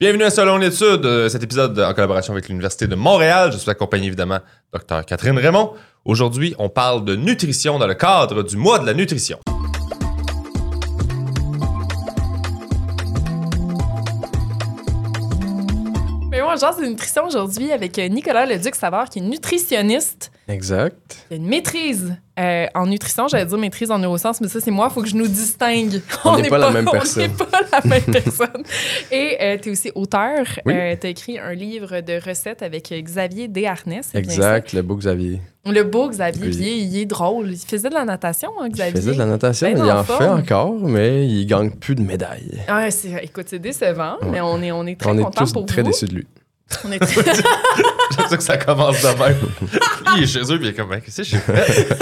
Bienvenue à Selon l'étude, euh, cet épisode en collaboration avec l'Université de Montréal. Je suis accompagné évidemment Dr Catherine Raymond. Aujourd'hui, on parle de nutrition dans le cadre du mois de la nutrition. Mais moi, c'est nutrition aujourd'hui avec euh, Nicolas Leduc Savard, qui est nutritionniste. Exact. Il a une maîtrise euh, en nutrition, j'allais dire maîtrise en neurosciences, mais ça, c'est moi, il faut que je nous distingue. On n'est pas la même personne. On n'est pas la même personne. Et tu es aussi auteur. Oui. tu as écrit un livre de recettes avec euh, Xavier Desharnais. Exact, le beau Xavier. Le beau Xavier, Oui. il, est- il est drôle. Il faisait de la natation, hein, Il Xavier. faisait de la natation, Ben il en fait encore, mais il gagne plus de médailles. Ah, c'est- écoute, c'est décevant, Ouais. mais on est, on est très On est tous pour très vous. déçus de lui. On est très- J'aime ça que ça commence de même. il est chez eux, puis il est comme, Ben, qu'est-ce que j'ai fait?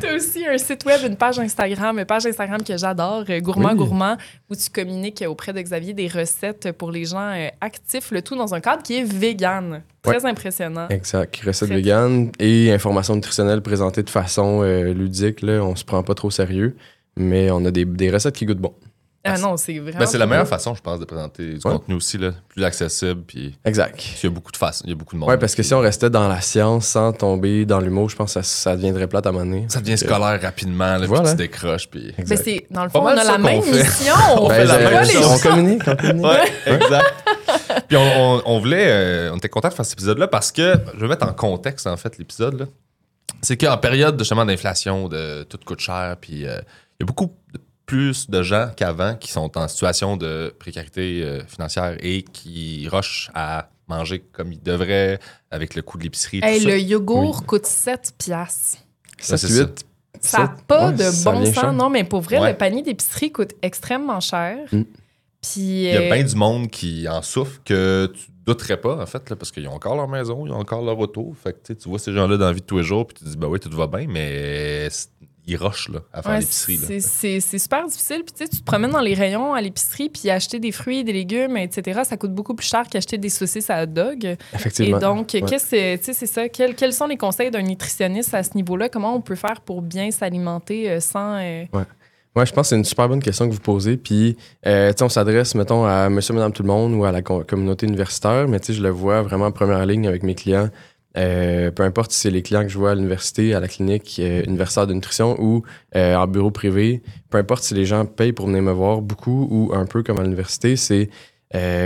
Tu as aussi un site web, une page Instagram, une page Instagram que j'adore, euh, Gourmand Oui. Gourmand, où tu communiques auprès de Xavier des recettes pour les gens euh, actifs, le tout dans un cadre qui est vegan. Très impressionnant. Exact. Recette Très- vegan et informations nutritionnelles présentées de façon euh, ludique. Là. On se prend pas trop sérieux, mais on a des, des recettes qui goûtent bon. Ah non, c'est vraiment. Ben, c'est la meilleure façon, je pense, de présenter du Ouais. contenu aussi, là, plus accessible, puis Exact. il y a beaucoup de façons, il y a beaucoup de monde. Ouais, parce que si on restait dans la science sans tomber dans l'humour, je pense que ça, ça deviendrait plate à un moment donné. Ça devient scolaire rapidement, là, puis Voilà. tu décroches, puis... Ben, dans le fond, on a la même fait. mission. On Ben, fait la même les chose. on communique, on communique. Ouais, exact. Puis on, on- on voulait, euh, on était content de faire cet épisode-là parce que, je vais mettre en contexte en fait l'épisode, là. c'est qu'en période de chemin d'inflation, de tout coûte cher, puis euh, il y a beaucoup de- plus de gens qu'avant qui sont en situation de précarité euh, financière et qui rushent à manger comme ils devraient avec le coût de l'épicerie. Hey, ça. le yogourt coûte 7 piastres. Ça, c'est c'est ça. huit. Ça n'a pas Ouais, de ça bon sens. cher. Non, mais pour vrai, Ouais. le panier d'épicerie coûte extrêmement cher. Mm. Puis. Il y a euh, bien du monde qui en souffre que tu douterais pas, en fait, là, parce qu'ils ont encore leur maison, ils ont encore leur auto. Fait que tu vois ces gens-là dans la vie de tous les jours, puis tu te dis, bah oui, tout va bien, mais ils rushent là, à faire Ouais, l'épicerie. là. c'est- super difficile. Puis tu sais, tu te promènes dans les rayons à l'épicerie, puis acheter des fruits, des légumes, etc., ça coûte beaucoup plus cher qu'acheter des saucisses à hot dog. Effectivement. Et donc, Ouais. qu'est-ce que- tu sais, c'est ça. Quels, quels sont les conseils d'un nutritionniste à ce niveau-là? Comment on peut faire pour bien s'alimenter euh, sans. euh, Ouais, je pense que c'est une super bonne question que vous posez. Puis, euh, tu sais, on s'adresse, mettons, à monsieur, madame, tout le monde ou à la co- communauté universitaire, mais tu sais, je le vois vraiment en première ligne avec mes clients. Euh, peu importe si c'est les clients que je vois à l'université, à la clinique euh, universitaire de nutrition ou euh, en bureau privé, peu importe si les gens payent pour venir me voir beaucoup ou un peu comme à l'université, c'est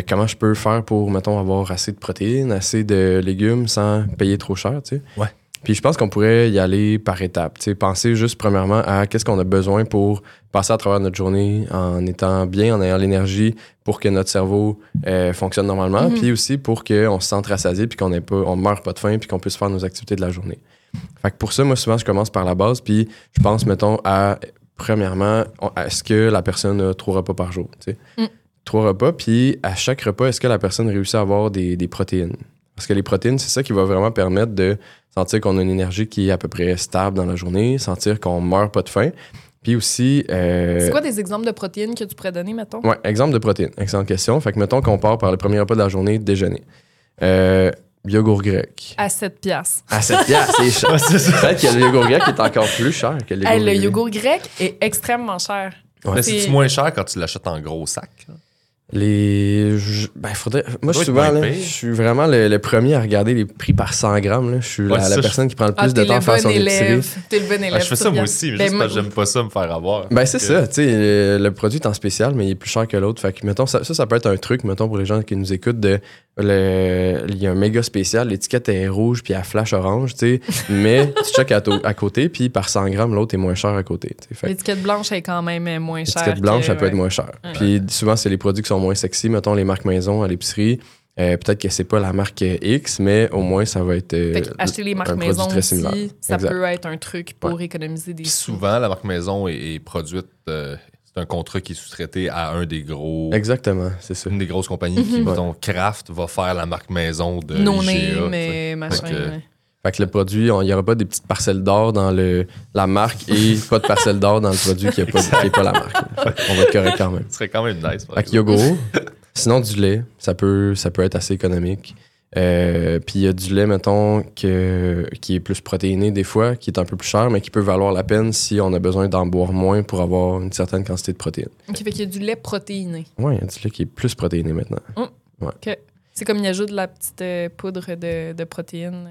comment je peux faire pour, mettons, avoir assez de protéines, assez de légumes sans payer trop cher, tu sais? Ouais. Puis je pense qu'on pourrait y aller par étapes. Tu sais, penser juste premièrement à qu'est-ce qu'on a besoin pour passer à travers notre journée en étant bien, en ayant l'énergie pour que notre cerveau euh, fonctionne normalement, Mhm. puis aussi pour qu'on se sente rassasié, puis qu'on ne on meurt pas de faim, puis qu'on puisse faire nos activités de la journée. Fait que pour ça, moi, souvent, je commence par la base, puis je pense, mettons, à, premièrement, est-ce que la personne a trois repas par jour? Mm. Trois repas, puis à chaque repas, est-ce que la personne réussit à avoir des, des protéines? Parce que les protéines, c'est ça qui va vraiment permettre de sentir qu'on a une énergie qui est à peu près stable dans la journée, sentir qu'on meurt pas de faim. Puis aussi. euh, C'est quoi des exemples de protéines que tu pourrais donner, mettons? Ouais, exemple de protéines. Excellente question. Fait que mettons qu'on part par le premier repas de la journée, déjeuner. Euh, yogourt grec. À 7 piastres. À 7 piastres, c'est cher. Peut-être que le yogourt grec est encore plus cher que le yogourt Hey, le grec. yogourt grec est extrêmement cher. Ouais. Mais c'est- moins cher quand tu l'achètes en gros sac. Les. je- Ben, faudrait. Moi, je suis souvent, là, je suis vraiment le, le premier à regarder les prix par 100 grammes. là. Je suis Ouais, la, c'est la ça, personne qui prend le plus Ah, de t'es temps à faire son épicerie. élève. T'es le bon élève. Ah, je fais ça moi aussi, mais Ben, juste parce que j'aime pas ça me faire avoir. Ben, c'est Que- ça, tu sais, le, le produit est en spécial, mais il est plus cher que l'autre. Fait que, mettons, ça, ça, ça peut être un truc, mettons, pour les gens qui nous écoutent, de, le, il y a un méga spécial, l'étiquette est rouge puis elle flash orange, tu sais, mais tu checkes à, côté, puis par 100 grammes, l'autre est moins cher à côté. L'étiquette blanche est quand même moins chère. l'étiquette blanche, que- ça peut être moins cher. Ouais. Puis souvent, c'est les produits qui sont moins sexy, mettons, les marques maison à l'épicerie. Euh, Peut-être que c'est pas la marque X, mais au moins, ça va être. euh, acheter les marques maison très aussi, similaire. ça Exact. peut être un truc pour économiser des Puis souvent, la marque maison est, est produite. euh, c'est un contrat qui est sous-traité à un des gros. Exactement, c'est ça. Une des grosses compagnies qui, Mhm. mettons, Kraft va faire la marque maison de Non mais machin. Fait que- ouais. Le produit, on- il n'y aura pas des petites parcelles d'or dans le, la marque et pas de parcelles d'or dans le produit qui n'est pas, qui est pas la marque. Qu'on va être correct quand même. Ce serait quand même nice. Fait que yogourt, sinon du lait, ça peut, ça peut être assez économique. Euh, puis il y a du lait, mettons, que, qui est plus protéiné des fois, qui est un peu plus cher, mais qui peut valoir la peine si on a besoin d'en boire moins pour avoir une certaine quantité de protéines. OK, fait qu'il y a du lait protéiné. Oui, il y a du lait qui est plus protéiné maintenant. C'est comme il ajoute de la petite euh, poudre de, de protéines.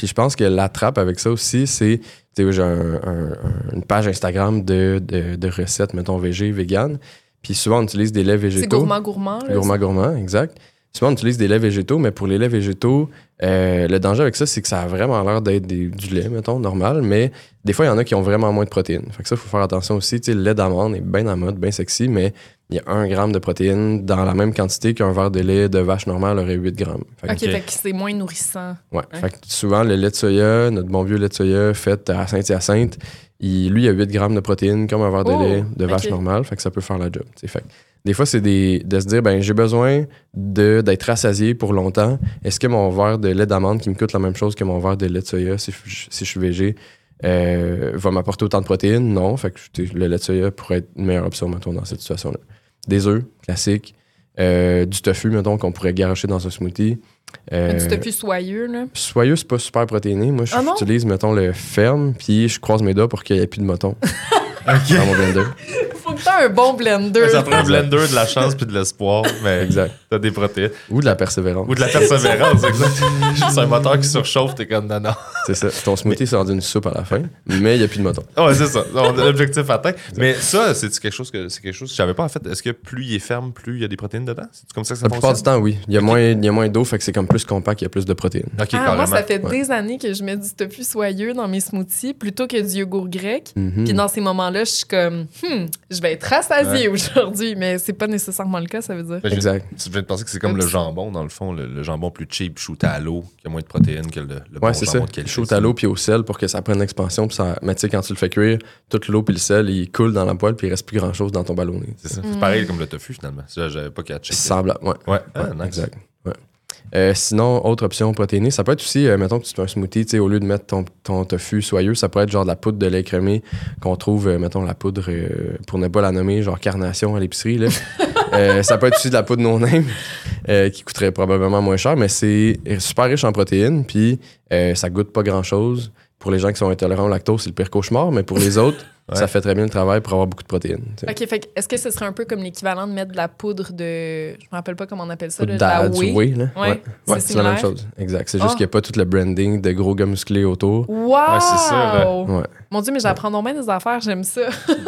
Puis je pense que la trappe avec ça aussi, c'est. Tu sais, j'ai un- un- un- une page Instagram de, de, de recettes, mettons, végé, vegan. Puis souvent, on utilise des laits C'est végétaux. gourmand gourmand. là, Gourmand, gourmand, exact. Souvent, on utilise des laits végétaux, mais pour les laits végétaux, euh, le danger avec ça, c'est que ça a vraiment l'air d'être du lait, mettons, normal, mais des fois, il y en a qui ont vraiment moins de protéines. Fait que ça, il faut faire attention aussi. Tu sais, le lait d'amande est bien en mode, bien sexy, mais il y a un gramme de protéines dans la même quantité qu'un verre de lait de vache normal aurait 8 grammes. Fait que- OK, Ok. fait que c'est moins nourrissant. Ouais. Fait que souvent, le lait de soya, notre bon vieux lait de soya fait à Saint-Hyacinthe, il, lui, il a 8 grammes de protéines comme un verre de Oh, lait de vache ok. normale. Fait que ça peut faire la job. Fait que des fois, c'est des, de se dire, ben j'ai besoin d'être rassasié pour longtemps. Est-ce que mon verre de lait d'amande qui me coûte la même chose que mon verre de lait de soya si, je- si je suis végé euh, va m'apporter autant de protéines? Non. Fait que le lait de soya pourrait être une meilleure option, mettons, dans cette situation-là. Des œufs, classiques. Euh, du tofu, mettons, qu'on pourrait garocher dans un smoothie. Mais Du Euh, tofu soyeux, là. Soyeux, c'est pas super protéiné. Moi, Ah j'utilise, mettons, le ferme, puis je croise mes doigts pour qu'il n'y ait plus de mouton Ok. dans mon blender. Faut que t'aies un bon blender. Ça prend un blender, de la chance puis de l'espoir, mais Exact. t'as des protéines. Ou de la persévérance. Ou de la persévérance, exact. Juste un moteur qui surchauffe, t'es comme non, non. C'est ça. Ton smoothie, c'est rendu une soupe à la fin, mais il n'y a plus de mouton. Ouais, c'est ça. On a l'objectif atteint. Mais ça, c'est quelque chose que c'est quelque chose que savais pas en fait? Est-ce que plus il est ferme, plus il y a des protéines dedans? C'est comme ça que ça La plupart du temps, oui. Il y a moins, il y a moins d'eau, fait que c'est comme plus compact, il y a plus de protéines. Ok, Ah, moi, ça fait Ouais. des années que je mets du tofu soyeux dans mes smoothies plutôt que du yogourt grec. Mhm. Puis dans ces moments-là, je suis comme, hmm, je vais être rassasiée aujourd'hui, mais c'est pas nécessairement le cas, ça veut dire. Ben, Exact. Tu viens de penser que c'est comme Oups. le jambon, dans le fond, le, le jambon plus cheap, shoot à l'eau, qui a moins de protéines que le, le bon Ouais, c'est ça. de qualité. Chaud à l'eau puis au sel pour que ça prenne l'expansion. Puis ça... Mais tu sais, quand tu le fais cuire, toute l'eau puis le sel, il coule dans la poêle puis il reste plus grand-chose dans ton ballonné. C'est ça. Mm. C'est pareil comme le tofu finalement. Ça, j'avais pas catché. Semblable, ouais. Ouais, ah, Ouais, nice. Exact. Euh, sinon, autre option protéinée, ça peut être aussi, euh, mettons que tu fais un smoothie, tu sais, au lieu de mettre ton, ton tofu soyeux, ça peut être genre de la poudre de lait crémé qu'on trouve, euh, mettons, la poudre, pour ne pas la nommer, genre carnation à l'épicerie. là. Ça peut être aussi de la poudre non-name, qui coûterait probablement moins cher, mais c'est super riche en protéines, puis ça goûte pas grand-chose. Pour les gens qui sont intolérants au lactose, c'est le pire cauchemar, mais pour les autres, Ouais. ça fait très bien le travail pour avoir beaucoup de protéines. OK, fait que est-ce que ce serait un peu comme l'équivalent de mettre de la poudre de. Je me rappelle pas comment on appelle ça, là, de la du whey? whey, là. Ouais, Ouais, c'est la même chose. Exact. C'est juste Ah. qu'il n'y a pas tout le branding de gros gars musclés autour. Wow! c'est ça, Ouais. Mon Dieu, mais j'apprends donc bien des affaires, j'aime ça.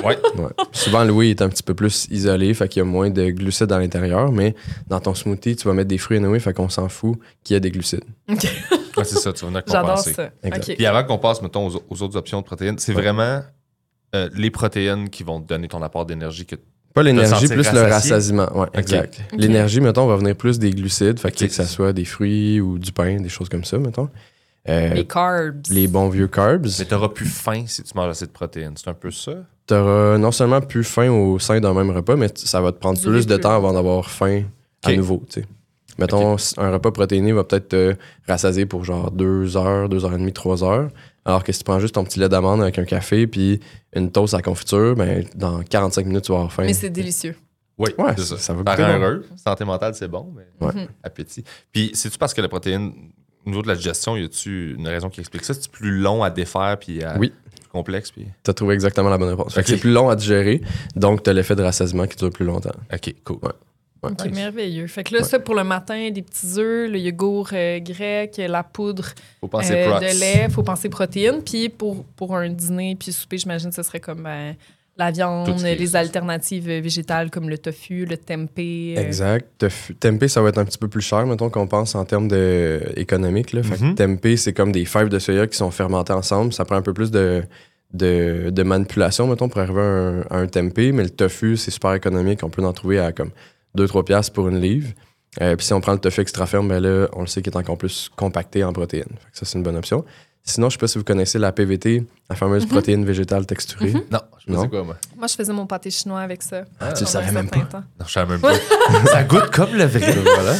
Ouais. Ouais. Souvent, le whey est un petit peu plus isolé, fait qu'il y a moins de glucides à l'intérieur, mais dans ton smoothie, tu vas mettre des fruits anyway, fait qu'on s'en fout qu'il y ait des glucides. OK, Ouais, c'est ça, tu vas venir J'adore compenser. ça. Exact. OK. Puis avant qu'on passe, mettons, aux, aux autres options de protéines, c'est vraiment euh, les protéines qui vont te donner ton apport d'énergie que Pas l'énergie, plus le rassasiement. Ouais, exact. L'énergie, mettons, va venir plus des glucides, fait que, que ça soit des fruits ou du pain, des choses comme ça, mettons. Euh, Les les... carbs. bons vieux carbs. mais t'auras plus faim si tu manges assez de protéines. C'est un peu ça? T'auras non seulement plus faim au sein d'un même repas, mais ça va te prendre plus de temps avant d'avoir faim à nouveau, tu sais. Mettons, un repas protéiné va peut-être te rassasier pour genre deux heures, deux heures et demie, trois heures. Alors que si tu prends juste ton petit lait d'amande avec un café puis une toast à confiture, ben, dans 45 minutes, tu vas avoir faim. Mais c'est délicieux. Oui, Ouais, c'est ça, ça. va Parent heureux, santé mentale, c'est bon, mais Ouais. Mhm. appétit. Puis, c'est-tu parce que la protéine, au niveau de la digestion, y a-tu une raison qui explique ça? C'est plus long à défaire puis à Oui. plus complexe? Puis... T'as trouvé exactement la bonne réponse. Fait que Ok. c'est plus long à digérer, donc t'as l'effet de rassasiement qui dure plus longtemps. OK, cool. Ouais. Ouais. Nice. merveilleux. Fait que là, Ouais. ça, pour le matin, des petits œufs, le yogourt euh, grec, la poudre Faut penser euh, de lait, faut penser protéines. Puis pour, pour un dîner puis souper, j'imagine que ce serait comme ben, la viande, les alternatives euh, végétales comme le tofu, le tempeh. euh, Exact. Tofu- Tempeh, ça va être un petit peu plus cher, mettons qu'on pense en termes de... économiques. Là. Fait que Mhm. tempeh, c'est comme des fèves de soya qui sont fermentées ensemble. Ça prend un peu plus de, de, de manipulation, mettons, pour arriver à un, à un tempeh. Mais le tofu, c'est super économique. On peut en trouver à comme 2-3 piastres pour une livre. Euh, Puis si on prend le tofu extra ferme, ben là, on le sait qu'il est encore plus compacté en protéines. Fait que ça, c'est une bonne option. Sinon, je sais pas si vous connaissez la PVT, la fameuse Mhm. protéine végétale texturée. Mhm. Non, je dis quoi, moi? Moi, je faisais mon pâté chinois avec ça. Ah, tu le savais même pas. temps. Non, je savais même pas. ça goûte comme le vrai. voilà.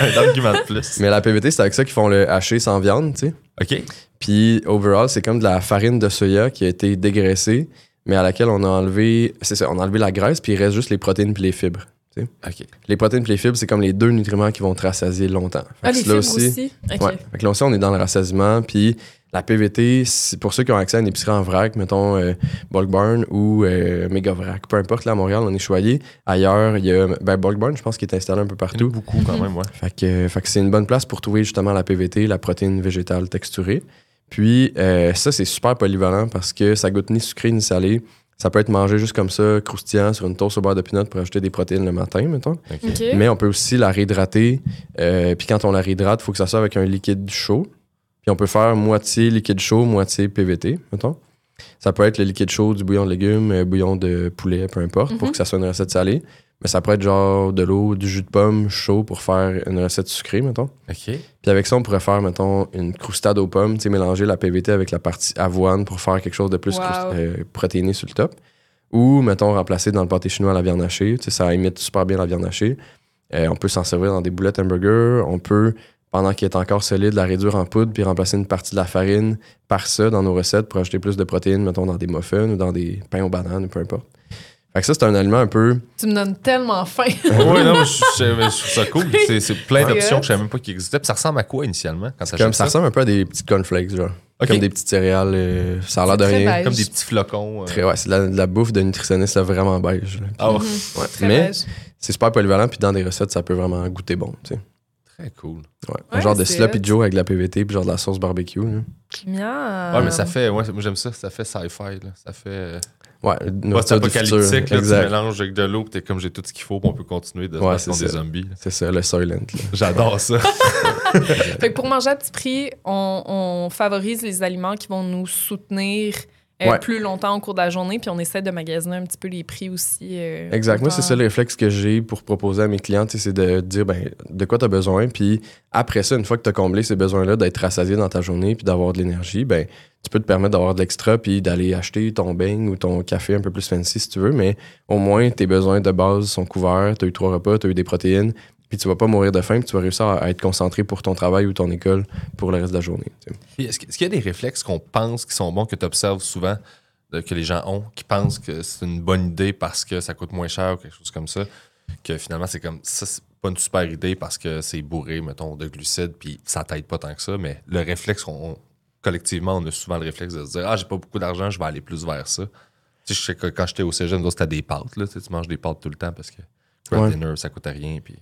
Un argument de plus. Mais la PVT, c'est avec ça qu'ils font le haché sans viande, tu sais. OK. Puis, overall, c'est comme de la farine de soya qui a été dégraissée, mais à laquelle on a enlevé, c'est ça, on a enlevé la graisse, puis il reste juste les protéines puis les fibres. OK. Les protéines et les fibres, c'est comme les deux nutriments qui vont te rassasier longtemps. Fait Ah, les là fibres aussi? OK. Ouais. Fait que là aussi, on est dans le rassasiement. Puis la PVT, c'est pour ceux qui ont accès à une épicerie en vrac, mettons euh, Bulk Barn ou euh, Mega Vrac, peu importe, là à Montréal, on est choyé. Ailleurs, il y a ben, Bulk Barn, je pense qu'il est installé un peu partout. beaucoup quand même, ouais. Fait que, fait que c'est une bonne place pour trouver justement la PVT, la protéine végétale texturée. Puis euh, ça, c'est super polyvalent parce que ça goûte ni sucré ni salé. Ça peut être mangé juste comme ça, croustillant, sur une toast au beurre de pinot pour ajouter des protéines le matin, mettons. Mais on peut aussi la réhydrater. euh, puis quand on la réhydrate, il faut que ça soit avec un liquide chaud. Puis on peut faire moitié liquide chaud, moitié PVT, mettons. Ça peut être le liquide chaud du bouillon de légumes, euh, bouillon de poulet, peu importe, pour Mhm. que ça soit une recette salée. Mais ça peut être genre de l'eau, du jus de pomme chaud pour faire une recette sucrée, mettons. OK. Puis avec ça, on pourrait faire, mettons, une croustade aux pommes, tu sais, mélanger la PVT avec la partie avoine pour faire quelque chose de plus Wow. euh, protéiné sur le top. Ou, mettons, remplacer dans le pâté chinois la viande hachée. Tu sais, ça imite super bien la viande hachée. Euh, on peut s'en servir dans des boulettes hamburger. On peut, pendant qu'il est encore solide, la réduire en poudre puis remplacer une partie de la farine par ça dans nos recettes pour ajouter plus de protéines, mettons, dans des muffins ou dans des pains aux bananes, peu importe. Fait que ça, c'est un aliment un peu... Tu me donnes tellement faim. ouais, non, mais je, je- je trouve ça cool. C'est, c'est plein d'options que je savais même pas qui existaient. Puis ça ressemble à quoi initialement quand ça Comme, ça ressemble un peu à des petites cornflakes, genre. Comme des petites céréales. euh, ça a l'air de rien. beige. Comme des petits flocons. euh. Très, ouais, c'est de la, de la bouffe de nutritionniste vraiment beige. là. Ah ouais. Ouais. Très Mais beige. c'est super polyvalent, puis dans des recettes, ça peut vraiment goûter bon. Tu sais. Très cool. Ouais. Ouais, un genre de sloppy. Joe avec de la PVT, puis genre de la sauce barbecue. là. Miam. Ouais, mais ça fait. Ouais, moi j'aime ça. Ça fait sci-fi. Là. Ça fait. Ouais. Post-apocalyptique. Là, tu mélanges avec de l'eau. Puis t'es comme j'ai tout ce qu'il faut. Puis on peut continuer de Ouais, des zombies. C'est ça, le Soylent. J'adore ça. Fait que pour manger à petit prix, on, on favorise les aliments qui vont nous soutenir euh, Ouais. plus longtemps au cours de la journée, puis on essaie de magasiner un petit peu les prix aussi. euh, Exact. Moi, c'est ça le réflexe que j'ai pour proposer à mes clients, c'est de dire ben, de quoi tu as besoin. Puis après ça, une fois que tu as comblé ces besoins-là, d'être rassasié dans ta journée puis d'avoir de l'énergie, ben, tu peux te permettre d'avoir de l'extra puis d'aller acheter ton beigne ou ton café un peu plus fancy si tu veux. Mais au moins, tes besoins de base sont couverts. Tu as eu trois repas, tu as eu des protéines. Puis tu vas pas mourir de faim, puis tu vas réussir à à être concentré pour ton travail ou ton école pour le reste de la journée. Est-ce qu'il y a des réflexes qu'on pense qui sont bons, que tu observes souvent, que les gens ont, qui pensent que c'est une bonne idée parce que ça coûte moins cher ou quelque chose comme ça, que finalement c'est comme ça, c'est pas une super idée parce que c'est bourré, mettons, de glucides, puis ça t'aide pas tant que ça, mais le réflexe, qu'on- on- collectivement, on a souvent le réflexe de se dire Ah, j'ai pas beaucoup d'argent, je vais aller plus vers ça. Tu sais, je sais que quand j'étais au cégep, c'était des pâtes, là, tu sais, tu manges des pâtes tout le temps parce que crab Ouais. dinner, ça coûte rien, puis.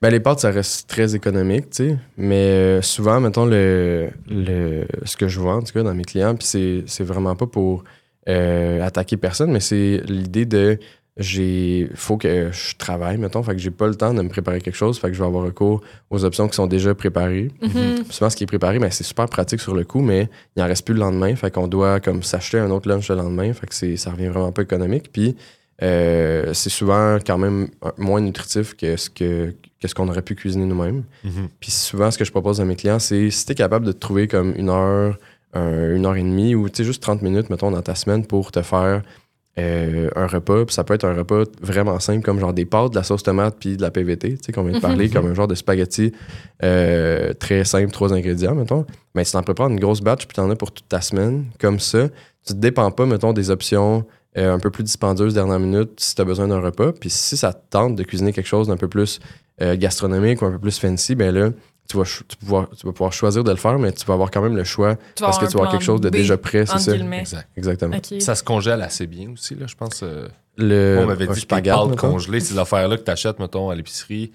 Ben, les pâtes, ça reste très économique, tu sais. Mais euh, souvent, mettons, le, le, ce que je vois, en tout cas, dans mes clients, puis c'est, c'est vraiment pas pour euh, attaquer personne, mais c'est l'idée de j'ai faut que je travaille, mettons, fait que j'ai pas le temps de me préparer quelque chose, fait que je vais avoir recours aux options qui sont déjà préparées. Mhm. Puis souvent, ce qui est préparé, ben, c'est super pratique sur le coup, mais il en reste plus le lendemain. Fait qu'on doit comme s'acheter un autre lunch le lendemain. Fait que c'est, ça revient vraiment pas économique. Puis euh, c'est souvent quand même moins nutritif que ce, que, que ce qu'on aurait pu cuisiner nous-mêmes. Puis souvent, ce que je propose à mes clients, c'est si tu es capable de te trouver comme une heure, un- une heure et demie ou tu sais, juste 30 minutes, mettons, dans ta semaine pour te faire euh, un repas. Puis ça peut être un repas vraiment simple, comme genre des pâtes, de la sauce tomate puis de la PVT, tu sais, qu'on vient de parler, comme un genre de spaghetti euh, très simple, trois ingrédients, mettons. Mais tu t'en prépares une grosse batch puis t'en as pour toute ta semaine. Comme ça, tu te dépends pas, mettons, des options euh, un peu plus dispendieuses dernière minute si tu as besoin d'un repas. Puis si ça te tente de cuisiner quelque chose d'un peu plus euh, gastronomique ou un peu plus fancy, ben là, tu vas, ch- tu, vas pouvoir, tu vas pouvoir choisir de le faire, mais tu vas avoir quand même le choix parce que tu vas avoir quelque chose de B, déjà prêt, c'est ça? Exact. Exactement. Ça se congèle assez bien aussi, là, je pense. euh, Le, Moi, on m'avait dit que congelées, ces affaires-là que tu achètes, mettons, à l'épicerie,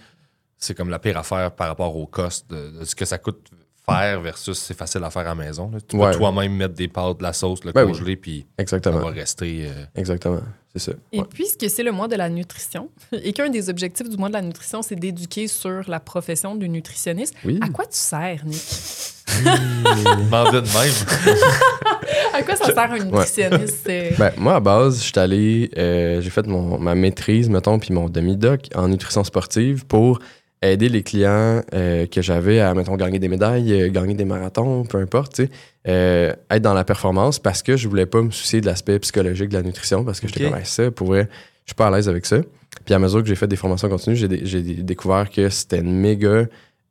c'est comme la pire affaire par rapport au cost de, de ce que ça coûte faire versus c'est facile à faire à la maison. là. Tu peux Ouais. toi-même mettre des pâtes, de la sauce, le Ben oui. congeler, puis ça Exactement. va rester. euh, Exactement. C'est ça. Et Ouais. puisque c'est le mois de la nutrition, et qu'un des objectifs du mois de la nutrition, c'est d'éduquer sur la profession de nutritionniste, Oui. à quoi tu sers, Nick? Mandé de même. À quoi ça sert un nutritionniste? Ben, moi, à base, je suis allé, euh, j'ai fait mon, ma maîtrise, mettons, puis mon demi-doc en nutrition sportive pour aider les clients euh, que j'avais à, mettons, gagner des médailles, euh, gagner des marathons, peu importe, euh, être dans la performance parce que je voulais pas me soucier de l'aspect psychologique de la nutrition parce que j'étais Ok. comme, ça, pour vrai, je suis pas à l'aise avec ça. Puis à mesure que j'ai fait des formations continues, j'ai, dé- j'ai dé- découvert que c'était une méga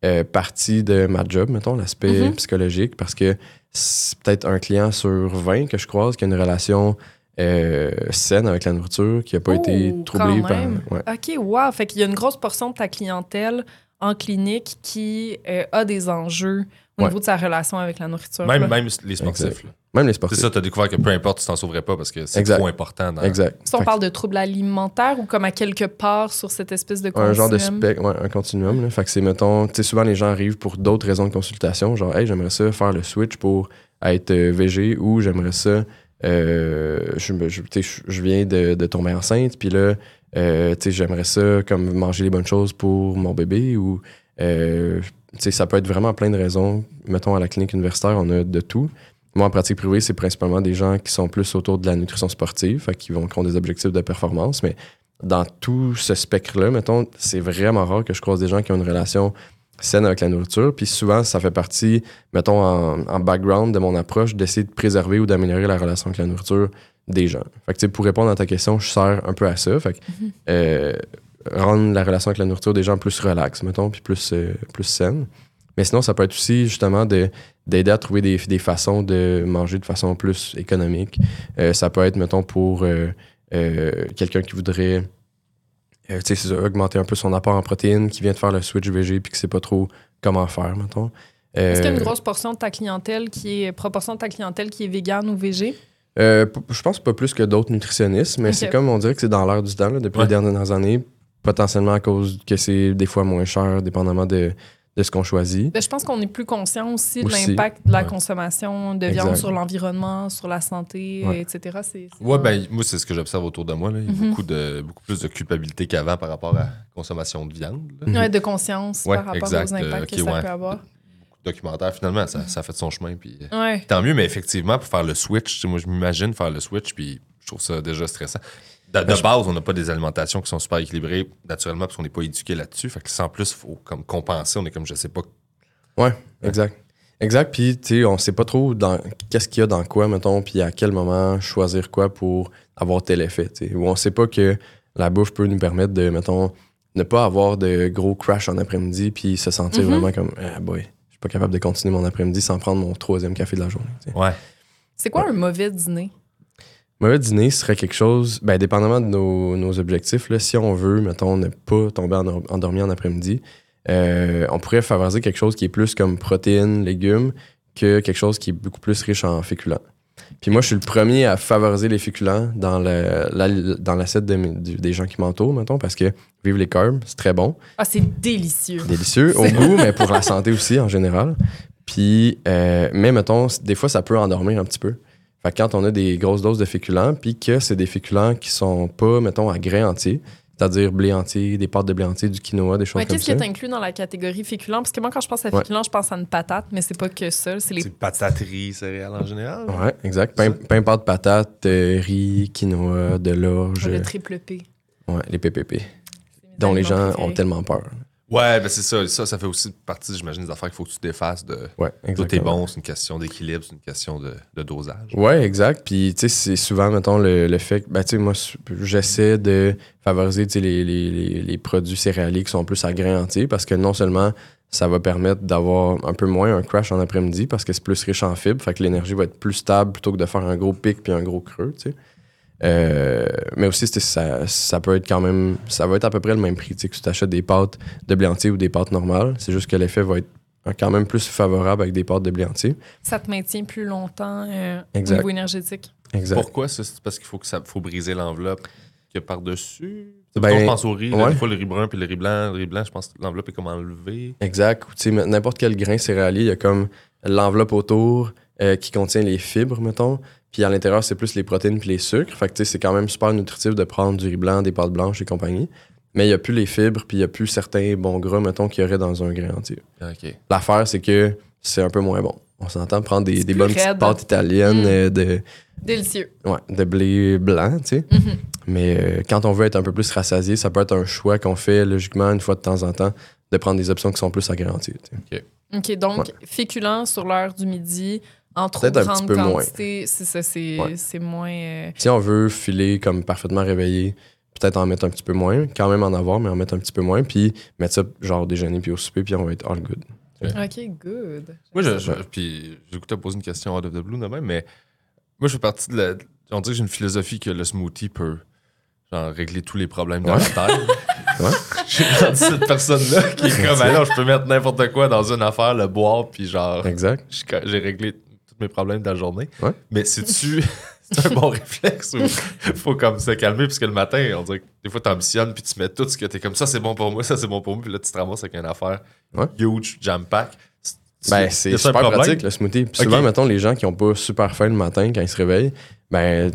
euh, partie de ma job, mettons, l'aspect Mhm. psychologique, parce que c'est peut-être un client sur 20 que je croise qui a une relation euh, saine avec la nourriture, qui n'a pas Oh, été troublée quand par. même. ouais. OK, wow. Fait qu'il y a une grosse portion de ta clientèle en clinique qui euh, a des enjeux au Ouais. niveau de sa relation avec la nourriture. Même, même les sportifs. Même les C'est sportifs. ça, t'as découvert que peu importe, tu t'en sauverais pas parce que c'est Exact. trop important. Dans... Exact. Si on Fait que parle de troubles alimentaires ou comme à quelque part sur cette espèce de continuum. un genre de spec, ouais, un continuum. Là. Fait que c'est, mettons, tu sais, souvent les gens arrivent pour d'autres raisons de consultation, genre, hey, j'aimerais ça faire le switch pour être euh, VG ou j'aimerais ça, je, me- je, viens de, tomber enceinte, puis là, euh, j'aimerais ça comme manger les bonnes choses pour mon bébé ou, euh, ça peut être vraiment plein de raisons. Mettons, à la clinique universitaire, on a de tout. Moi, en pratique privée, c'est principalement des gens qui sont plus autour de la nutrition sportive, qui vont qui ont des objectifs de performance, mais dans tout ce spectre-là, mettons, c'est vraiment rare que je croise des gens qui ont une relation saine avec la nourriture. Puis souvent, ça fait partie, mettons, en, en background de mon approche, d'essayer de préserver ou d'améliorer la relation avec la nourriture des gens. Fait que, pour répondre à ta question, je sers un peu à ça. Fait que, euh, rendre la relation avec la nourriture des gens plus relaxe, mettons, puis plus, euh, plus saine. Mais sinon, ça peut être aussi, justement, de d'aider à trouver des, des façons de manger de façon plus économique. Euh, ça peut être, mettons, pour quelqu'un qui voudrait euh, tu sais, c'est ça, augmenter un peu son apport en protéines, qui vient de faire le switch VG puis qui sait pas trop comment faire, mettons. Euh, Est-ce qu'il y a une grosse portion de ta clientèle qui est proportion de ta clientèle qui est végane ou végé? euh, je pense pas plus que d'autres nutritionnistes, mais c'est comme on dirait que c'est dans l'air du temps là, depuis Ouais. les dernières années, potentiellement à cause que c'est des fois moins cher, dépendamment de, de ce qu'on choisit. Ben, je pense qu'on est plus conscient aussi de l'impact de la Ouais. consommation de Exact. viande sur l'environnement, sur la santé, Ouais. etc. C'est, c'est Ouais, ben, moi, c'est ce que j'observe autour de moi. Là. Il y a Mhm. beaucoup, de, beaucoup plus de culpabilité qu'avant par rapport à la consommation de viande. Ouais, de conscience Ouais, par rapport exact. aux impacts Euh, que ça ouais. peut avoir. Beaucoup de documentaires, finalement, ça, ça a fait son chemin. Puis, euh. Tant mieux, mais effectivement, pour faire le switch, moi, je m'imagine faire le switch, puis je trouve ça déjà stressant. De, de Ben, je- base, on n'a pas des alimentations qui sont super équilibrées, naturellement, parce qu'on n'est pas éduqué là-dessus. Fait que sans plus, il faut comme compenser. On est comme, je sais pas. Ouais, exact. Exact, puis tu sais, on sait pas trop dans qu'est-ce qu'il y a dans quoi, mettons, puis à quel moment choisir quoi pour avoir tel effet, tu sais. Ou on sait pas que la bouffe peut nous permettre de, mettons, ne pas avoir de gros crash en après-midi, puis se sentir Mhm. vraiment comme, ah boy, je suis pas capable de continuer mon après-midi sans prendre mon troisième café de la journée. tu sais. Ouais. C'est quoi un mauvais dîner? Mauvais dîner serait quelque chose, ben, dépendamment de nos, nos objectifs, là, si on veut, mettons, ne pas tomber en- endormi en après-midi, euh, on pourrait favoriser quelque chose qui est plus comme protéines, légumes, que quelque chose qui est beaucoup plus riche en féculents. Puis moi, je suis le premier à favoriser les féculents dans le- la- dans l'assiette de mes- du- des gens qui m'entourent, mettons, parce que vive les carbs, c'est très bon, Ah, c'est délicieux. délicieux au goût, mais pour la santé aussi en général. Puis, euh, mais mettons, des fois, ça peut endormir un petit peu. Fait que quand on a des grosses doses de féculents, puis que c'est des féculents qui sont pas, mettons, à grains entiers, c'est-à-dire blé entier, des pâtes de blé entier, du quinoa, des choses Ouais, comme Qu'est-ce ça. qui est inclus dans la catégorie féculent? Parce que moi, quand je pense à Ouais. féculent, je pense à une patate, mais c'est pas que ça. C'est les C'est pataterie céréales en général? Ouais, exact. Pain, pain pâte patate, euh, riz, quinoa, de l'orge, le triple P. ouais, les PPP, dont les gens préférés. ont tellement peur. Ouais, ben c'est ça. Ça, ça fait aussi partie, j'imagine, des affaires qu'il faut que tu défasses de. Ouais, Tout est bon, c'est une question d'équilibre, c'est une question de, de dosage. Ouais, exact. Puis, tu sais, c'est souvent, mettons, le, le fait que, ben, tu sais, moi, j'essaie de favoriser, tu sais, les, les, les, les produits céréaliers qui sont plus à grains entiers parce que non seulement ça va permettre d'avoir un peu moins un crash en après-midi parce que c'est plus riche en fibres, fait que l'énergie va être plus stable plutôt que de faire un gros pic puis un gros creux, tu sais. Euh, mais aussi, ça, ça peut être quand même, ça va être à peu près le même prix, que tu t'achètes des pâtes de blé entier ou des pâtes normales. C'est juste que l'effet va être quand même plus favorable avec des pâtes de blé entier. Ça te maintient plus longtemps euh, au Exact. niveau énergétique. Exact. Pourquoi ça? C'est parce qu'il faut que ça faut briser l'enveloppe qu'il y a par-dessus. Ben, je pense au riz. là, ouais. des fois, le riz brun puis le riz blanc. Le riz blanc, je pense que l'enveloppe est comme enlevée. Exact. Ou, tu sais, n'importe quel grain céréalier, il y a comme l'enveloppe autour euh, qui contient les fibres, mettons. Puis à l'intérieur, c'est plus les protéines puis les sucres. Fait que tu sais, c'est quand même super nutritif de prendre du riz blanc, des pâtes blanches et compagnie. Mais il n'y a plus les fibres, puis il n'y a plus certains bons gras, mettons, qu'il y aurait dans un grain entier. OK. L'affaire, c'est que c'est un peu moins bon. On s'entend prendre des, des bonnes petites pâtes italiennes Mm. euh, de, Délicieux. ouais, de blé blanc, tu sais. Mhm. Mais euh, quand on veut être un peu plus rassasié, ça peut être un choix qu'on fait logiquement une fois de temps en temps de prendre des options qui sont plus à grain entier. tu sais. OK, donc Ouais. féculents sur l'heure du midi, en trop Peut-être un petit peu moins. quantité, c'est ça, c'est Ouais. c'est moins... euh, Si on veut filer comme parfaitement réveillé, peut-être en mettre un petit peu moins, quand même en avoir, mais en mettre un petit peu moins, puis mettre ça genre au déjeuner puis au souper, puis on va être all good. OK, good. Moi, je, je- puis j'ai goûté à poser une question out of the blue de même, mais moi, je fais partie de la. on dirait que j'ai une philosophie que le smoothie peut genre, régler tous les problèmes de la Ouais. terre. Ouais. J'ai rendu cette personne-là qui est comme, alors, je peux mettre n'importe quoi dans une affaire, le boire, puis genre, Exact. j'ai réglé tous mes problèmes de la journée. Ouais. Mais c'est-tu. C'est un bon réflexe ou faut comme se calmer parce que le matin, on dirait que des fois t'ambitionnes puis tu mets tout ce que t'es comme ça, c'est bon pour moi, ça c'est bon pour moi, puis là tu te ramasses avec une affaire Ouais. huge, jam pack. Ben, c'est super pratique, le smoothie. Puis souvent, mettons, les gens qui ont pas super faim le matin quand ils se réveillent, ben,